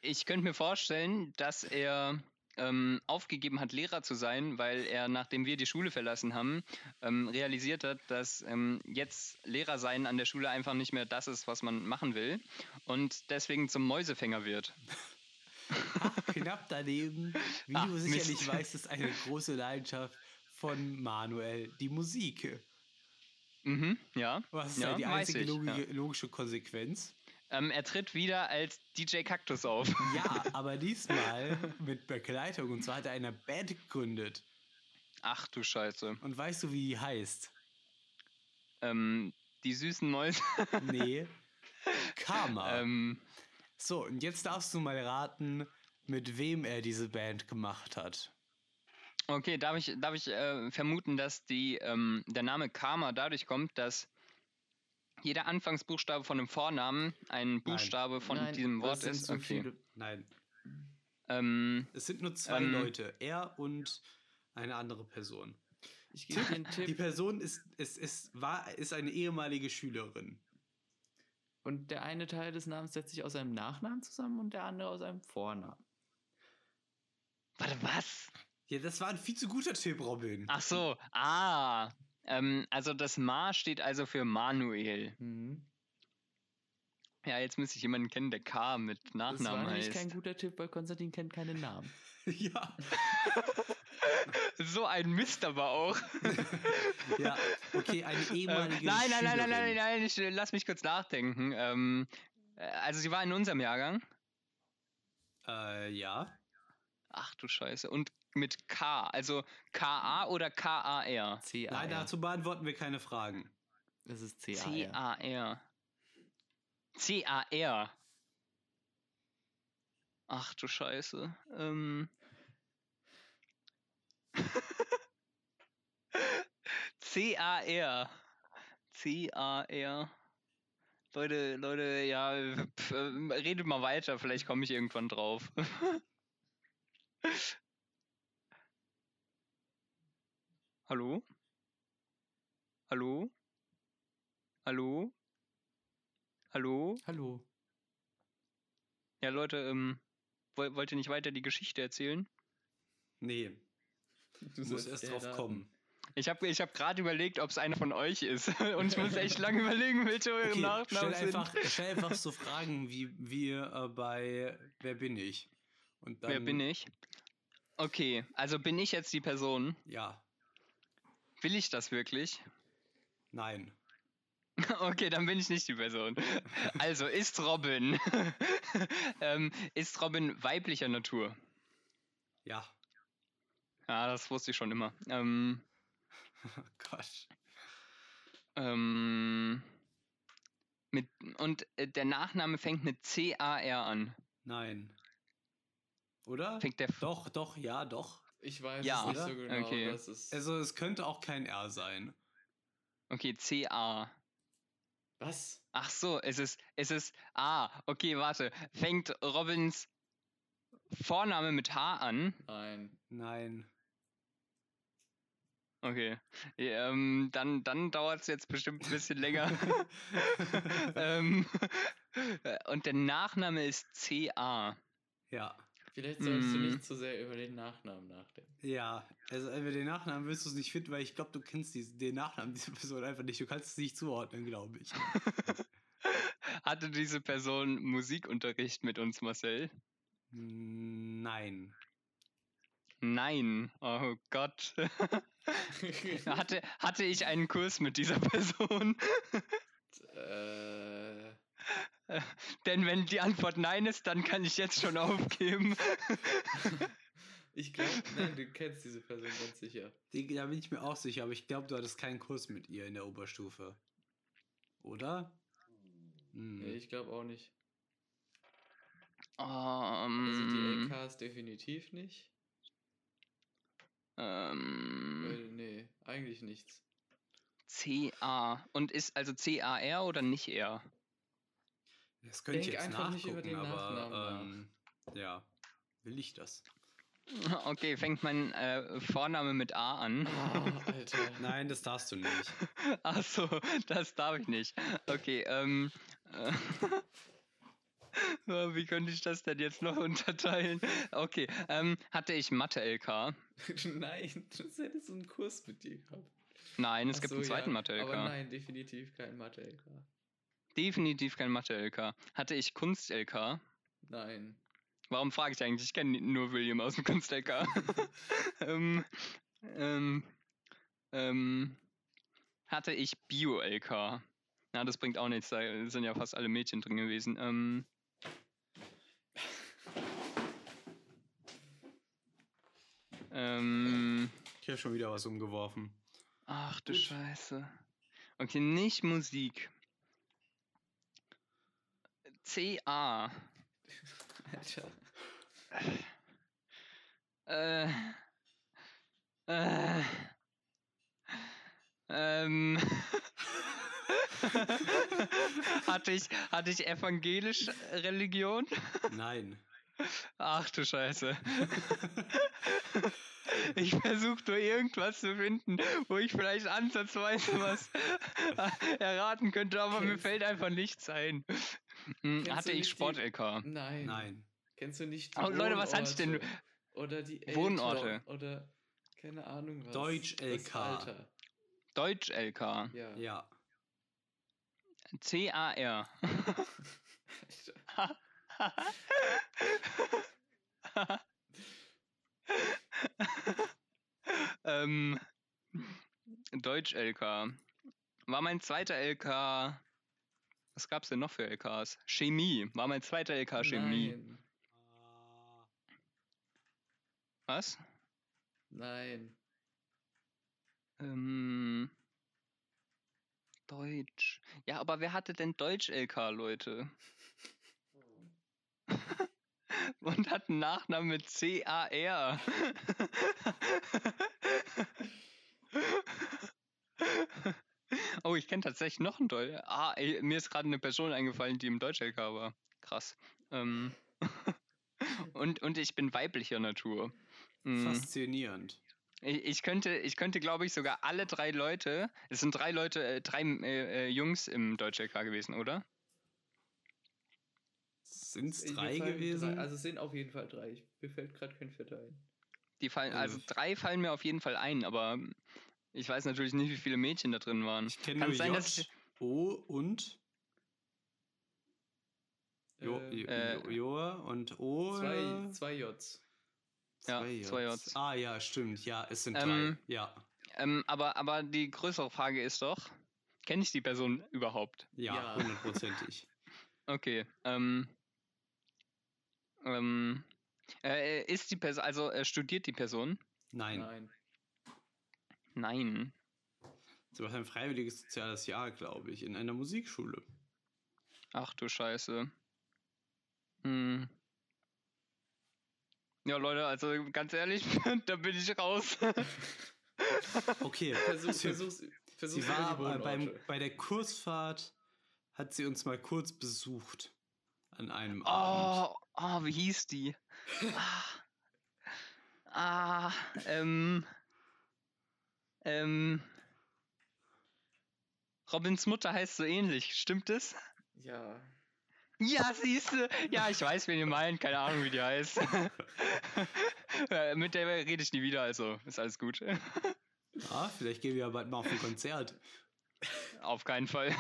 Ich könnte mir vorstellen, dass er ähm, aufgegeben hat, Lehrer zu sein, weil er, nachdem wir die Schule verlassen haben, ähm, realisiert hat, dass ähm, jetzt Lehrer sein an der Schule einfach nicht mehr das ist, was man machen will und deswegen zum Mäusefänger wird. Knapp daneben, wie Ah, du sicherlich Mist. weißt, ist eine große Leidenschaft von Manuel die Musik. Mhm, ja. Was ist Ja, ja, die einzige ich, logische, logische Konsequenz? Ähm, er tritt wieder als DJ Kaktus auf. Ja, aber diesmal mit Begleitung. Und zwar hat er eine Band gegründet. Ach du Scheiße. Und weißt du, wie die heißt? Ähm, die süßen Mäuse. Nee. Karma. ähm, so, und jetzt darfst du mal raten, mit wem er diese Band gemacht hat. Okay, darf ich, darf ich äh, vermuten, dass die, ähm, der Name Karma dadurch kommt, dass jeder Anfangsbuchstabe von einem Vornamen ein Buchstabe von Nein, diesem Wort ist? Okay. viele. Nein, Ähm, es sind nur zwei Ähm. Leute. Er und eine andere Person. Ich gebe dir einen Die Tipp. Person ist, ist, ist, war, ist eine ehemalige Schülerin. Und der eine Teil des Namens setzt sich aus einem Nachnamen zusammen und der andere aus einem Vornamen. warte, was? Ja, das war ein viel zu guter Tipp, Robin. Ach so, ah. Ähm, also das Ma steht also für Manuel. Mhm. Ja, jetzt müsste ich jemanden kennen, der K mit Das war Nachnamen nämlich heißt. kein guter Tipp, weil Konstantin kennt keinen Namen. ja. So ein Mist aber auch. Ja, okay, eine Ähm, ehemalige nein, nein, nein, nein, nein, nein, nein, ich, lass mich kurz nachdenken. Ähm, äh, also sie war in unserem Jahrgang. Äh, ja. Ach du Scheiße. Und mit K, also K-A oder K-A-R? C-A-R. Nein, dazu beantworten wir keine Fragen. Das ist C-A-R. C-A-R. C-A-R. Ach du Scheiße. Ähm. C-A-R. C-A-R. Leute, Leute, ja, pf, ähm, redet mal weiter, vielleicht komme ich irgendwann drauf. Hallo? Hallo? Hallo? Hallo? Hallo. Ja, Leute, ähm, woll- wollt ihr nicht weiter die Geschichte erzählen? Nee, Du musst erst drauf raten. kommen. Ich habe ich hab gerade überlegt, ob es einer von euch ist. Und ich muss echt lange überlegen, welche eure Okay, Nachnamen stell sind. einfach, stell einfach so Fragen wie, wie äh, bei Wer bin ich? Und dann, Wer bin ich? Okay, also bin ich jetzt die Person? Ja, Will ich das wirklich? nein. Okay, dann bin ich nicht die Person. Also, ist Robin. ähm, ist Robin weiblicher Natur? Ja. Ja, das wusste ich schon immer. Ähm, Oh Gott. ähm, mit, und äh, der Nachname fängt mit C-A-R an. Nein. Oder? Fängt der. F Doch, doch, ja, doch. Ich weiß Ja, es nicht oder? so genau. Okay. Das ist, Also es könnte auch kein R sein. Okay, C-A. was? Ach so, es ist, es ist, ah, okay, warte. Fängt Robins Vorname mit H an? Nein. Nein. Okay. Ja, Ähm, dann dann dauert es jetzt bestimmt ein bisschen länger. ähm, und der Nachname ist C-A. Ja. Vielleicht solltest du Mm. nicht zu sehr über den Nachnamen nachdenken. Ja, also über den Nachnamen wirst du es nicht finden, weil ich glaube, du kennst diesen, den Nachnamen dieser Person einfach nicht. Du kannst es nicht zuordnen, glaube ich. Hatte diese Person Musikunterricht mit uns, Marcel? Nein. Nein. Oh Gott. hatte, hatte ich einen Kurs mit dieser Person? äh, Denn wenn die Antwort nein ist, dann kann ich jetzt schon aufgeben. ich glaube, nein, du kennst diese Person ganz sicher. Die, da bin ich mir auch sicher, aber ich glaube, du hattest keinen Kurs mit ihr in der Oberstufe. Oder? Hm. Nee, ich glaube auch nicht. Also die Ähm, LKs definitiv nicht. ähm, Weil, nee, eigentlich nichts. C-A. Und ist also C-A-R oder nicht R? Das könnte ich Denk jetzt einfach nicht über den aber Nachnamen ähm, ja, will ich das? Okay, fängt mein äh, Vorname mit A an. Ah, Alter. Nein, das darfst du nicht. Ach so, das darf ich nicht. Okay, ähm. Äh, oh, wie könnte ich das denn jetzt noch unterteilen? Okay, ähm, hatte ich Mathe-LK? nein, das hätte so einen Kurs mit dir gehabt. Nein, es Ach gibt so, einen zweiten ja, Mathe-LK. Aber nein, definitiv kein Mathe-LK. Definitiv kein Mathe-LK. Hatte ich Kunst-LK? Nein. Warum frage ich eigentlich? Ich kenne nur William aus dem Kunst-LK. ähm, ähm, ähm, hatte ich Bio-LK? Na, das bringt auch nichts, da sind ja fast alle Mädchen drin gewesen. Ähm, ähm, Ich habe schon wieder was umgeworfen. ach du Gut. Scheiße. Okay, nicht Musik. CA. Alter. Äh. Äh. Ähm. hatte ich, hatte ich evangelisch Religion? Nein. Ach du Scheiße. Ich versuche nur irgendwas zu finden, wo ich vielleicht ansatzweise was erraten könnte, aber mir Kennst- fällt einfach nichts ein. Kennst Hatte ich Sport-LK? Nein. Nein. Kennst du nicht die Aber Leute, was hatte ich denn? Wohnorte? Oder die Eltern Wohnorte. Oder keine Ahnung was. Deutsch Das LK. Alter. Deutsch-LK. Ja. Ja. C-A-R. Ähm, Deutsch-LK. War mein zweiter LK. Was gab's denn noch für LKs? Chemie. War mein zweiter LK Chemie. Nein. Was? Nein. Ähm, Deutsch. Ja, aber wer hatte denn Deutsch-LK, Leute? Und hat einen Nachnamen mit C-A-R. oh, ich kenne tatsächlich noch einen Deutsch. Ah, ey, mir ist gerade eine Person eingefallen, die im Deutsch-LK war. Krass. Ähm, und, und ich bin weiblicher Natur. Mm. Faszinierend. Ich, ich könnte, ich könnte, glaube ich, sogar alle drei Leute, es sind drei Leute, äh, drei äh, äh, Jungs im Deutsch-LK gewesen, oder? Sind es drei gewesen? Drei, also es sind auf jeden Fall drei. Ich- Mir fällt gerade kein vierter ein. Die fallen, also Äh. drei fallen mir auf jeden Fall ein, aber ich weiß natürlich nicht, wie viele Mädchen da drin waren. ich kenne Kann nur sein, J, O und jo, Äh, jo, äh, und O. zwei, zwei Js. Ja, Zwei zwei Js. Js. Ah ja, stimmt. Ja, es sind Ähm, drei. Ja, Ähm, aber, aber die größere Frage ist doch, kenne ich die Person überhaupt? ja, Ja. hundertprozentig. Okay. Ähm, ähm, äh, ist die Person, also äh, studiert die Person? Nein, Nein. Nein. sie macht ein freiwilliges soziales Jahr, glaube ich, in einer Musikschule. Ach du Scheiße. Hm. Ja, Leute, also ganz ehrlich, da bin ich raus. Okay, Versuch, sie, versuch's, sie versuch's war beim, bei der Kursfahrt, hat sie uns mal kurz besucht. An einem Oh, Abend. Oh, wie hieß die? ah, ah, ähm, ähm, Robins Mutter heißt so ähnlich, stimmt es? Ja. Ja, siehste. Ja, ich weiß, wen ihr meint. Keine Ahnung, wie die heißt. Mit der rede ich nie wieder, also ist alles gut. Ah, vielleicht gehen wir ja bald mal auf ein Konzert. Auf keinen Fall.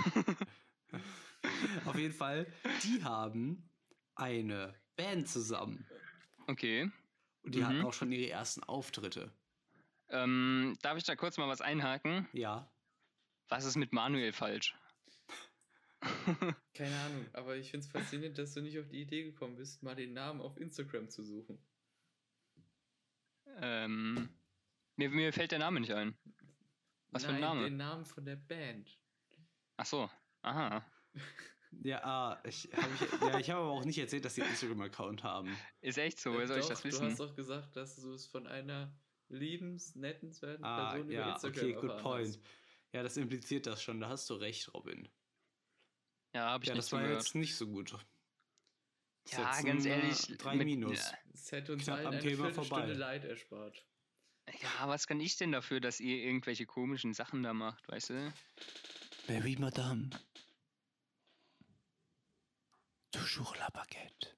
Auf jeden Fall, die haben eine Band zusammen. Okay. Und die hatten Mhm. auch schon ihre ersten Auftritte. Ähm, darf ich da kurz mal was einhaken? Ja. Was ist mit Manuel falsch? Keine Ahnung, aber ich finde es faszinierend, dass du nicht auf die Idee gekommen bist, mal den Namen auf Instagram zu suchen. Ähm, mir, mir fällt der Name nicht ein. Was für ein Nein, Name? Den Namen von der Band. Ach so. Aha. Ja, ah, ich habe ich, ja, ich hab aber auch nicht erzählt, dass sie einen Instagram-Account haben. Ist echt so, Äh, wer soll ich doch, das Du wissen? hast doch gesagt, dass du es von einer liebensnettenswerten Ah, Person über ja, Instagram okay, good point. hast. Ja, das impliziert das schon. Da hast du recht, Robin. Ja, habe ich Ja, nicht das war jetzt nicht so gut. Ja, Setzen, ganz äh, ehrlich, Drei mit- Minus. ja. Es hätte uns Knapp allen am eine Thema vorbei. Leid erspart. Ja, was kann ich denn dafür, dass ihr irgendwelche komischen Sachen da macht, weißt du? Baby Madame. Toujours la baguette.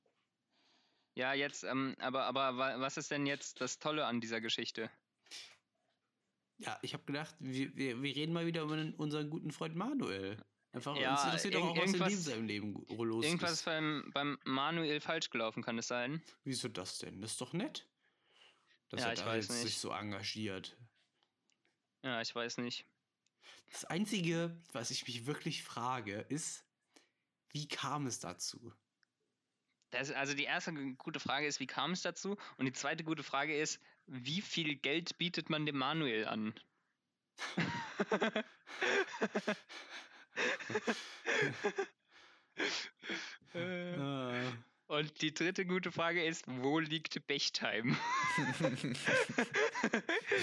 Ja, jetzt, ähm, aber, aber wa- was ist denn jetzt das Tolle an dieser Geschichte? Ja, ich habe gedacht, wir, wir, wir reden mal wieder über unseren guten Freund Manuel. Einfach, Ja, uns interessiert doch auch, was in seinem Leben los Irgendwas ist. beim, beim Manuel falsch gelaufen, kann es sein? Wieso das denn? Das ist doch nett. Dass Ja, er ich da weiß jetzt sich so engagiert. Ja, ich weiß nicht. Das Einzige, was ich mich wirklich frage, ist, wie kam es dazu? Das, also die erste gute Frage ist, wie kam es dazu? Und die zweite gute Frage ist, wie viel Geld bietet man dem Manuel an? Äh, Äh, Und die dritte gute Frage ist, wo liegt Bechtheim?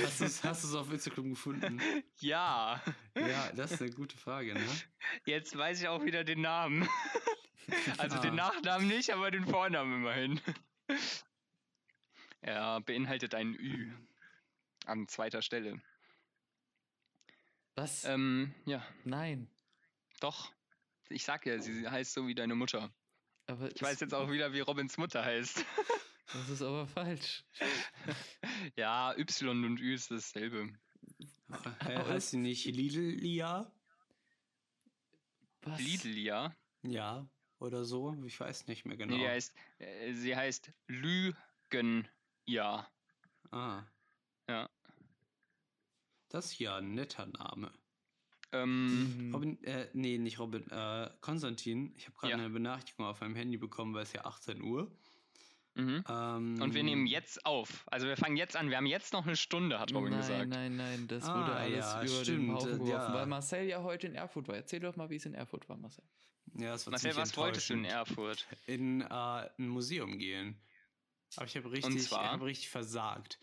hast du es auf Instagram gefunden? ja, Ja, das ist eine gute Frage, ne? jetzt weiß ich auch wieder den Namen. Also den Ah. Nachnamen nicht, aber den Vornamen immerhin. Er beinhaltet ein Ü an zweiter Stelle. Was? Ähm, ja, Nein. doch. Ich sag ja, sie heißt so wie deine Mutter. Aber Ich weiß jetzt auch wieder, wie Robins Mutter heißt. Das ist aber falsch. ja, Y und Ü ist dasselbe. Äh, heißt sie nicht Lilia? Was? Lidlia. Ja, oder so? Ich weiß nicht mehr genau. Nee, die heißt, äh, sie heißt Lügen. Ja. ah. Ja. Das ist ja ein netter Name. Ähm, Mhm. Robin, äh, nee, nicht Robin, äh, Konstantin, ich habe gerade Ja. eine Benachrichtigung auf meinem Handy bekommen, weil es ja 18 Uhr. mhm. Ähm, Und wir nehmen jetzt auf. Also wir fangen jetzt an. Wir haben jetzt noch eine Stunde, hat Robin nein, gesagt. nein, nein, das Ah, wurde alles ja, über stimmt, den Haufen geworfen, ja. weil Marcel ja heute in Erfurt war. Erzähl doch mal, wie es in Erfurt war, Marcel. Ja, das war Marcel, was wolltest du in. Erfurt? In äh, ein Museum gehen. Aber ich habe richtig, zwar? ich hab richtig versagt.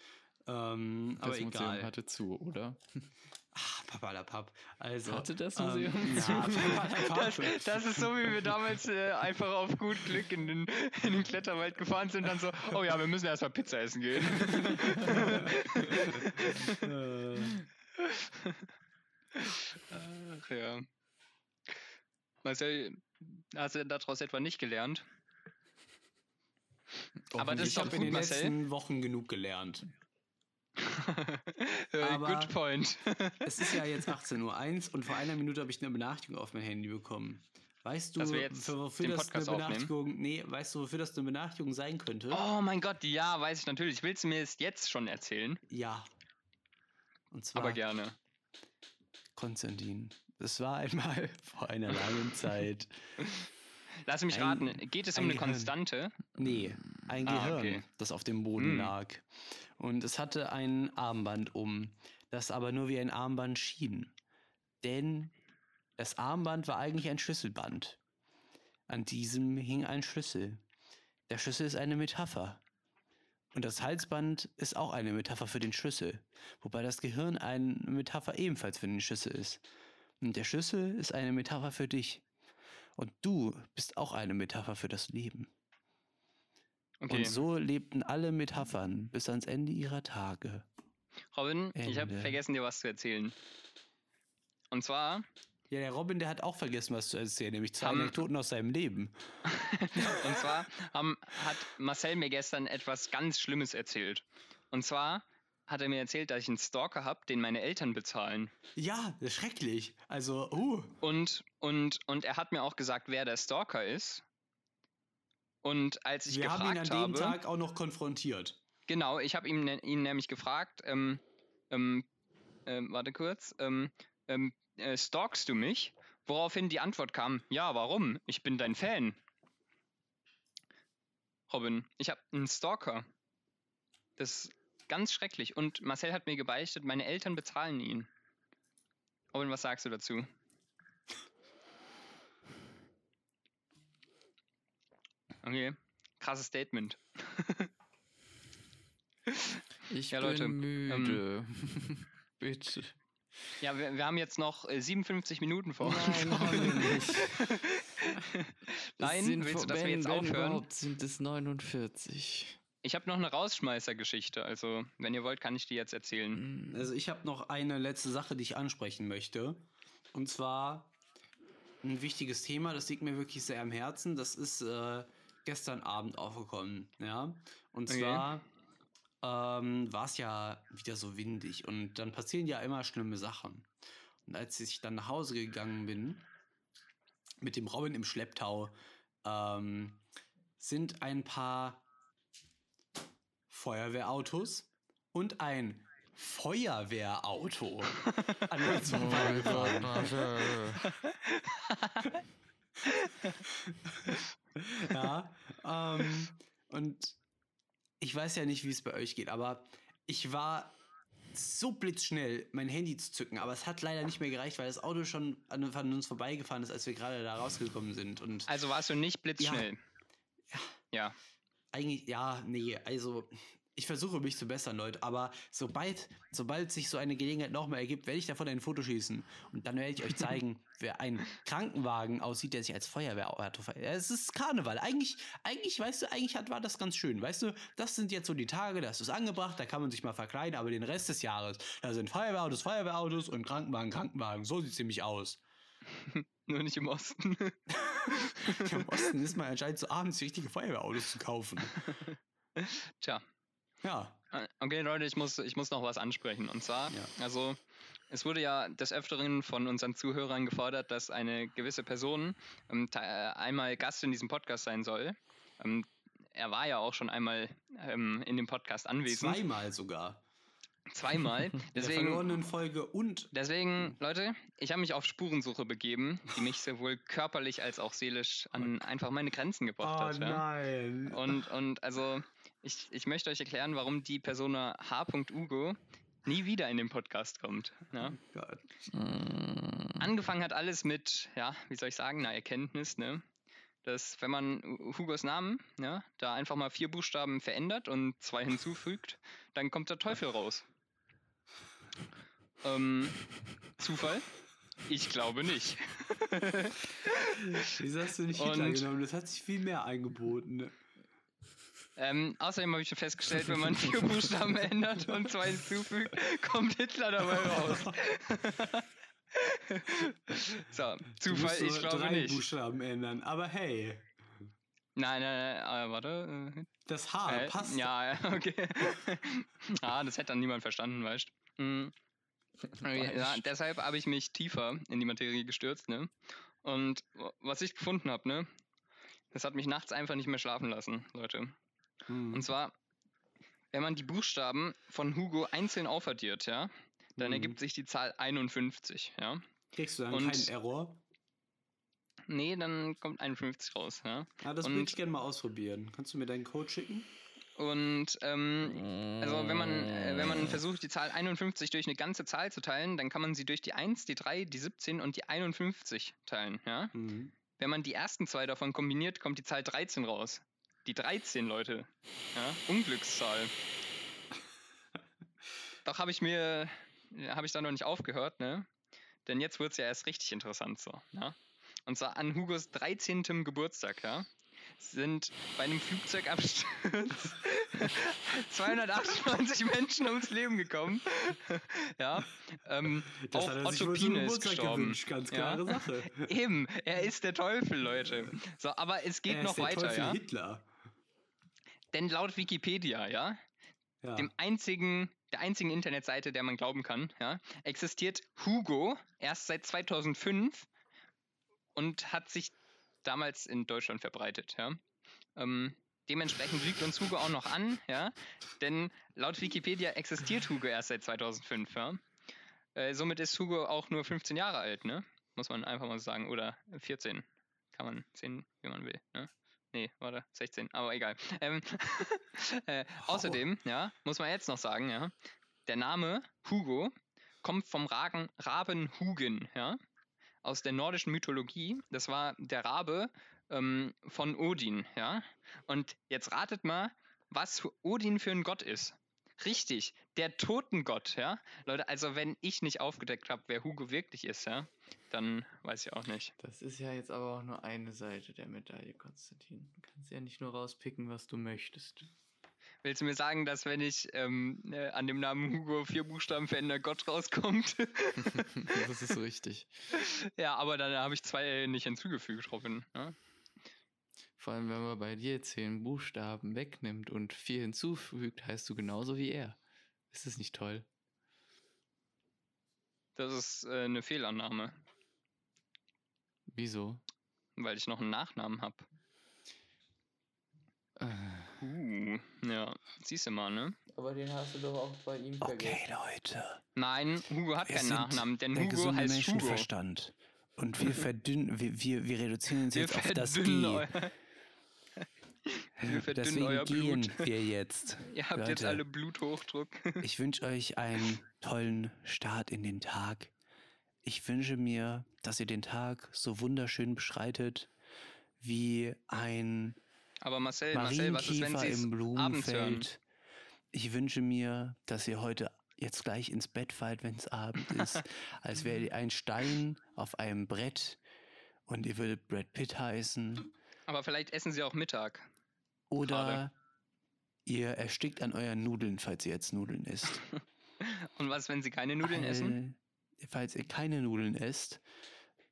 Ähm, aber das Museum egal. hatte zu, oder? Ah, papalapap. Also, Hatte das ähm, Museum ja, zu? papalapap. Das, das ist so, wie wir damals äh, einfach auf gut Glück in den, in den Kletterwald gefahren sind, dann so, oh ja, wir müssen erstmal Pizza essen gehen. Ach ja. Marcel, hast du daraus etwa nicht gelernt? Aber das ist ich doch habe in den Marcel. letzten Wochen genug gelernt. Aber- Good point. Es ist ja jetzt 18.01 Uhr und vor einer Minute habe ich eine Benachrichtigung auf mein Handy bekommen. Weißt du, für, wofür das Podcast eine aufnehmen? Benachrichtigung, nee, weißt du, wofür das eine Benachrichtigung sein könnte? oh mein Gott, ja, weiß ich natürlich. Willst du mir es jetzt schon erzählen? Ja. Und zwar Aber gerne. Konstantin. Es war einmal vor einer langen Zeit. Lass mich Ein- raten. Geht es um ein eine. Konstante? Nee, ein Ah, Gehirn, okay. das auf dem Boden Hm. lag. Und es hatte ein Armband um, das aber nur wie ein Armband schien. Denn das Armband war eigentlich ein Schlüsselband. An diesem hing ein Schlüssel. Der Schlüssel ist eine Metapher. Und das Halsband ist auch eine Metapher für den Schlüssel. Wobei das Gehirn eine Metapher ebenfalls für den Schlüssel ist. Und der Schlüssel ist eine Metapher für dich. Und du bist auch eine Metapher für das Leben. Okay. Und so lebten alle Metaphern bis ans Ende ihrer Tage. Robin, ich habe Ende. vergessen, dir was zu erzählen. Und zwar, Ja, der Robin, der hat auch vergessen, was zu erzählen, nämlich zwei Haben- Anekdoten aus seinem Leben. und zwar haben, hat Marcel mir gestern etwas ganz Schlimmes erzählt. Und zwar hat er mir erzählt, dass ich einen Stalker habe, den meine Eltern bezahlen. Ja, das ist schrecklich. Also, uh. Und, und, und er hat mir auch gesagt, wer der Stalker ist. Und als ich Wir haben ihn an gefragt dem habe, Tag auch noch konfrontiert. genau, ich habe ihn, ne- ihn nämlich gefragt, ähm, ähm, ähm, warte kurz, ähm, ähm, äh, stalkst du mich? Woraufhin die Antwort kam, ja, warum? Ich bin dein Fan. Robin, ich habe einen Stalker. Das ist ganz schrecklich. Und Marcel hat mir gebeichtet, meine Eltern bezahlen ihn. Robin, was sagst du dazu? Okay, krasses Statement. Ich Ja, bin Leute, ähm, müde. Bitte. Ja, wir, wir haben jetzt noch äh, 57 Minuten vor uns. Nein, haben wir nicht. Nein, sind willst du, dass wir wenn- jetzt wenn aufhören? Sind es 49. Ich habe noch eine Rausschmeißer-Geschichte. Also, wenn ihr wollt, kann ich die jetzt erzählen. Mm, Also ich habe noch eine letzte Sache, die ich ansprechen möchte. Und zwar ein wichtiges Thema, das liegt mir wirklich sehr am Herzen. Das ist äh, gestern Abend aufgekommen. Ja? Und Okay. zwar ähm, war es ja wieder so windig und dann passieren ja immer schlimme Sachen. Und als ich dann nach Hause gegangen bin, mit dem Robin im Schlepptau, ähm, sind ein paar Feuerwehrautos und ein Feuerwehrauto an uns Oh vorbeigefahren. Ja, ähm, und ich weiß ja nicht, wie es bei euch geht, aber ich war so blitzschnell, mein Handy zu zücken, aber es hat leider nicht mehr gereicht, weil das Auto schon an, an uns vorbeigefahren ist, als wir gerade da rausgekommen sind. Und Also warst du nicht blitzschnell. Ja. Ja. eigentlich, ja, nee, also ich versuche mich zu bessern, Leute, aber sobald, sobald sich so eine Gelegenheit nochmal ergibt, werde ich davon ein Foto schießen. Und dann werde ich euch zeigen, wer ein Krankenwagen aussieht, der sich als Feuerwehrauto ver... Ja, Es ist Karneval. Eigentlich, eigentlich, weißt du, eigentlich hat, war das ganz schön. Weißt du, das sind jetzt so die Tage, da ist es angebracht, da kann man sich mal verkleiden, aber den Rest des Jahres, da sind Feuerwehrautos, Feuerwehrautos und Krankenwagen, Krankenwagen. So sieht es nämlich aus. Nur nicht im Osten. Im Osten ist man anscheinend so abends die richtige Feuerwehrautos zu kaufen. Tja. Ja. Okay, Leute, ich muss, ich muss noch was ansprechen. Und zwar, Ja. also, es wurde ja des Öfteren von unseren Zuhörern gefordert, dass eine gewisse Person ähm, äh, einmal Gast in diesem Podcast sein soll. Ähm, er war ja auch schon einmal ähm, in dem Podcast anwesend. Zweimal sogar. Zweimal. In der Deswegen, verlorenen Folge und deswegen, Leute, ich habe mich auf Spurensuche begeben, die mich sowohl körperlich als auch seelisch an einfach meine Grenzen gebracht hat. Ja? nein. Und, und also, ich, ich möchte euch erklären, warum die Persona H.Ugo nie wieder in den Podcast kommt. Ja? Gott. Mm, Angefangen hat alles mit, ja, wie soll ich sagen, einer Erkenntnis, ne? Dass, wenn man Hugos Namen, ja, da einfach mal vier Buchstaben verändert und zwei hinzufügt, dann kommt der Teufel raus. Ähm, Zufall? Ich glaube nicht. Wieso hast du nicht Hitler Und- genommen? Das hat sich viel mehr eingeboten. Ähm, außerdem habe ich schon festgestellt, wenn man vier Buchstaben ändert und zwei hinzufügt, kommt Hitler dabei raus. so, Du Zufall, ich glaube drei nicht. Buchstaben ändern. Aber hey. Nein, nein, nein, äh, warte. Das Haar Äh, passt. Ja, ja, okay. ah, das hätte dann niemand verstanden, weißt du. Mhm. Ja, deshalb habe ich mich tiefer in die Materie gestürzt, ne? Und was ich gefunden habe, ne? Das hat mich nachts einfach nicht mehr schlafen lassen, Leute. Hm. Und zwar, wenn man die Buchstaben von Hugo einzeln aufaddiert, ja, dann Mhm. ergibt sich die Zahl 51, ja. Kriegst du dann und- keinen Error? Nee, dann kommt 51 raus, ja. Ah, das würde ich gerne mal ausprobieren. Kannst du mir deinen Code schicken? Und ähm, Also wenn man, äh, wenn man versucht, die Zahl 51 durch eine ganze Zahl zu teilen, dann kann man sie durch die 1, die 3, die 17 und die 51 teilen. Ja? Mhm. Wenn man die ersten zwei davon kombiniert, kommt die Zahl 13 raus. Die 13, Leute. Ja? Unglückszahl. Doch habe ich mir, habe ich da noch nicht aufgehört, ne? Denn jetzt wird es ja erst richtig interessant so. Ja? Und zwar an Hugos 13. Geburtstag, ja? Sind bei einem Flugzeugabsturz 298 Menschen ums Leben gekommen. ja. Ähm, Das auch Otto Pine ist gestorben. gewünscht. Ganz Ja. klare Sache. Eben, er ist der Teufel, Leute. So, aber es geht er noch ist der weiter, Teufel ja. Hitler. Denn laut Wikipedia, ja, Ja. dem einzigen, der einzigen Internetseite, der man glauben kann, ja, existiert Hugo erst seit 2005 und hat sich damals in Deutschland verbreitet, ja. Ähm, dementsprechend lügt uns Hugo auch noch an, ja, denn laut Wikipedia existiert Hugo erst seit 2005, ja. Äh, somit ist Hugo auch nur 15 Jahre alt, ne? Muss man einfach mal so sagen, oder 14. Kann man sehen, wie man will, ne? Nee, warte, 16, aber egal. Ähm, äh, außerdem, ja, muss man jetzt noch sagen, ja, der Name Hugo kommt vom Ragen, Raben Hugin, ja, aus der nordischen Mythologie. Das war der Rabe ähm, von Odin, ja. Und jetzt ratet mal, was Odin für ein Gott ist. Richtig, der Totengott, ja. Leute, also wenn ich nicht aufgedeckt habe, wer Hugo wirklich ist, ja, dann weiß ich auch nicht. Das ist ja jetzt aber auch nur eine Seite der Medaille, Konstantin. Du kannst ja nicht nur rauspicken, was du möchtest. Willst du mir sagen, dass wenn ich ähm, äh, an dem Namen Hugo vier Buchstaben verändere, Gott rauskommt? das ist richtig. ja, aber dann habe ich zwei nicht hinzugefügt, Robin. Ne? Vor allem, wenn man bei dir zehn Buchstaben wegnimmt und vier hinzufügt, heißt du genauso wie er. Ist das nicht toll? Das ist äh, eine Fehlannahme, Wieso? weil ich noch einen Nachnamen habe. Äh, Uh, ja, siehst du mal, ne? Aber den hast du doch auch bei ihm Okay, Leute. Nein, Hugo hat Wir keinen Nachnamen, denn der Hugo gesunde heißt Hugo. Menschenverstand. Und wir verdünnen, wir, wir, wir reduzieren uns Wir jetzt auf das verdünnen G. Wir verdünnen Deswegen euer gehen Blut. wir jetzt. Ihr habt jetzt Leute. alle Bluthochdruck. Ich wünsche euch einen tollen Start in den Tag. Ich wünsche mir, dass ihr den Tag so wunderschön beschreitet wie ein Aber Marcel, Marcel, was ist, wenn im? Blumenfeld. Ich wünsche mir, dass ihr heute jetzt gleich ins Bett fallt, wenn es Abend ist, als wäre ihr ein Stein auf einem Brett und ihr würdet Brad Pitt heißen. Aber vielleicht essen sie auch Mittag. Oder Schade. ihr erstickt an euren Nudeln, falls ihr jetzt Nudeln isst. Und was, wenn sie keine Nudeln essen? Äh, Falls ihr keine Nudeln esst,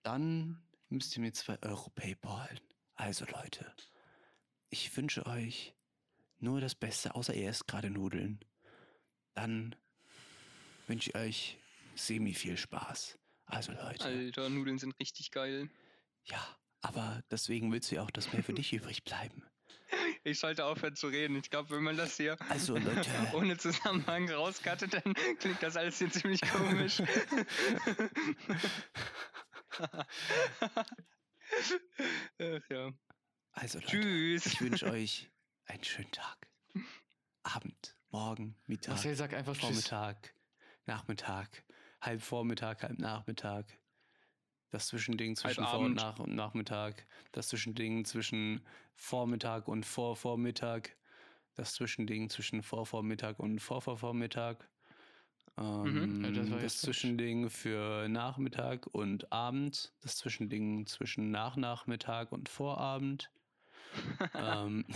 dann müsst ihr mir 2 Euro PayPal. Also Leute, ich wünsche euch nur das Beste, außer ihr esst gerade Nudeln. Dann wünsche ich euch semi viel Spaß. Also Leute, Alter, Nudeln sind richtig geil. ja, aber deswegen willst du ja auch, dass mehr für dich übrig bleiben. Ich sollte aufhören zu reden. Ich glaube, wenn man das hier Also Leute, ohne Zusammenhang rauskattet, dann klingt das alles hier ziemlich komisch. Ach ja. also Leute, Tschüss. ich wünsche euch einen schönen Tag. Abend, Morgen, Mittag. Marcel, sag einfach Tschüss. Vormittag, Nachmittag, halb Vormittag, halb Nachmittag. Das Zwischending zwischen Vor- und. Nach und Nachmittag. Das Zwischending zwischen Vormittag und Vorvormittag. Das Zwischending zwischen Vorvormittag und Vorvorvormittag. Ähm, Ja, das das jetzt falsch. Zwischending für Nachmittag und Abend. Das Zwischending zwischen Nachnachmittag und Vorabend. Ähm,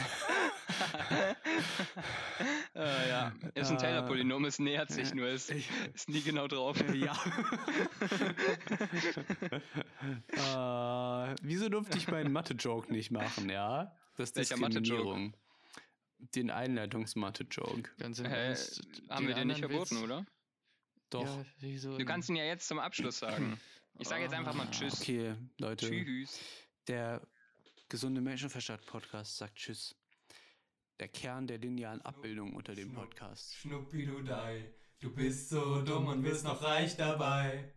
äh, ja, ist ein Äh, Taylor-Polynom, es nähert sich äh, nur, es ich- ist nie genau drauf. Ja. äh, wieso durfte ich meinen Mathe-Joke nicht machen, ja? Das ist Welcher Mathe-Joke? Diskriminierung. Den Einleitungs-Mathe-Joke. Ganz im Ernst. haben wir den nicht verboten, Witz- oder? Doch. Ja, Du kannst ihn ja jetzt zum Abschluss sagen. Ich sage jetzt einfach mal Ah, Tschüss. Okay, Leute. Tschüss. Der gesunde Menschenverstand-Podcast sagt Tschüss. Der Kern der linearen Abbildung unter dem. Podcast. Schnuppidudei, du bist so dumm und wirst noch reich dabei.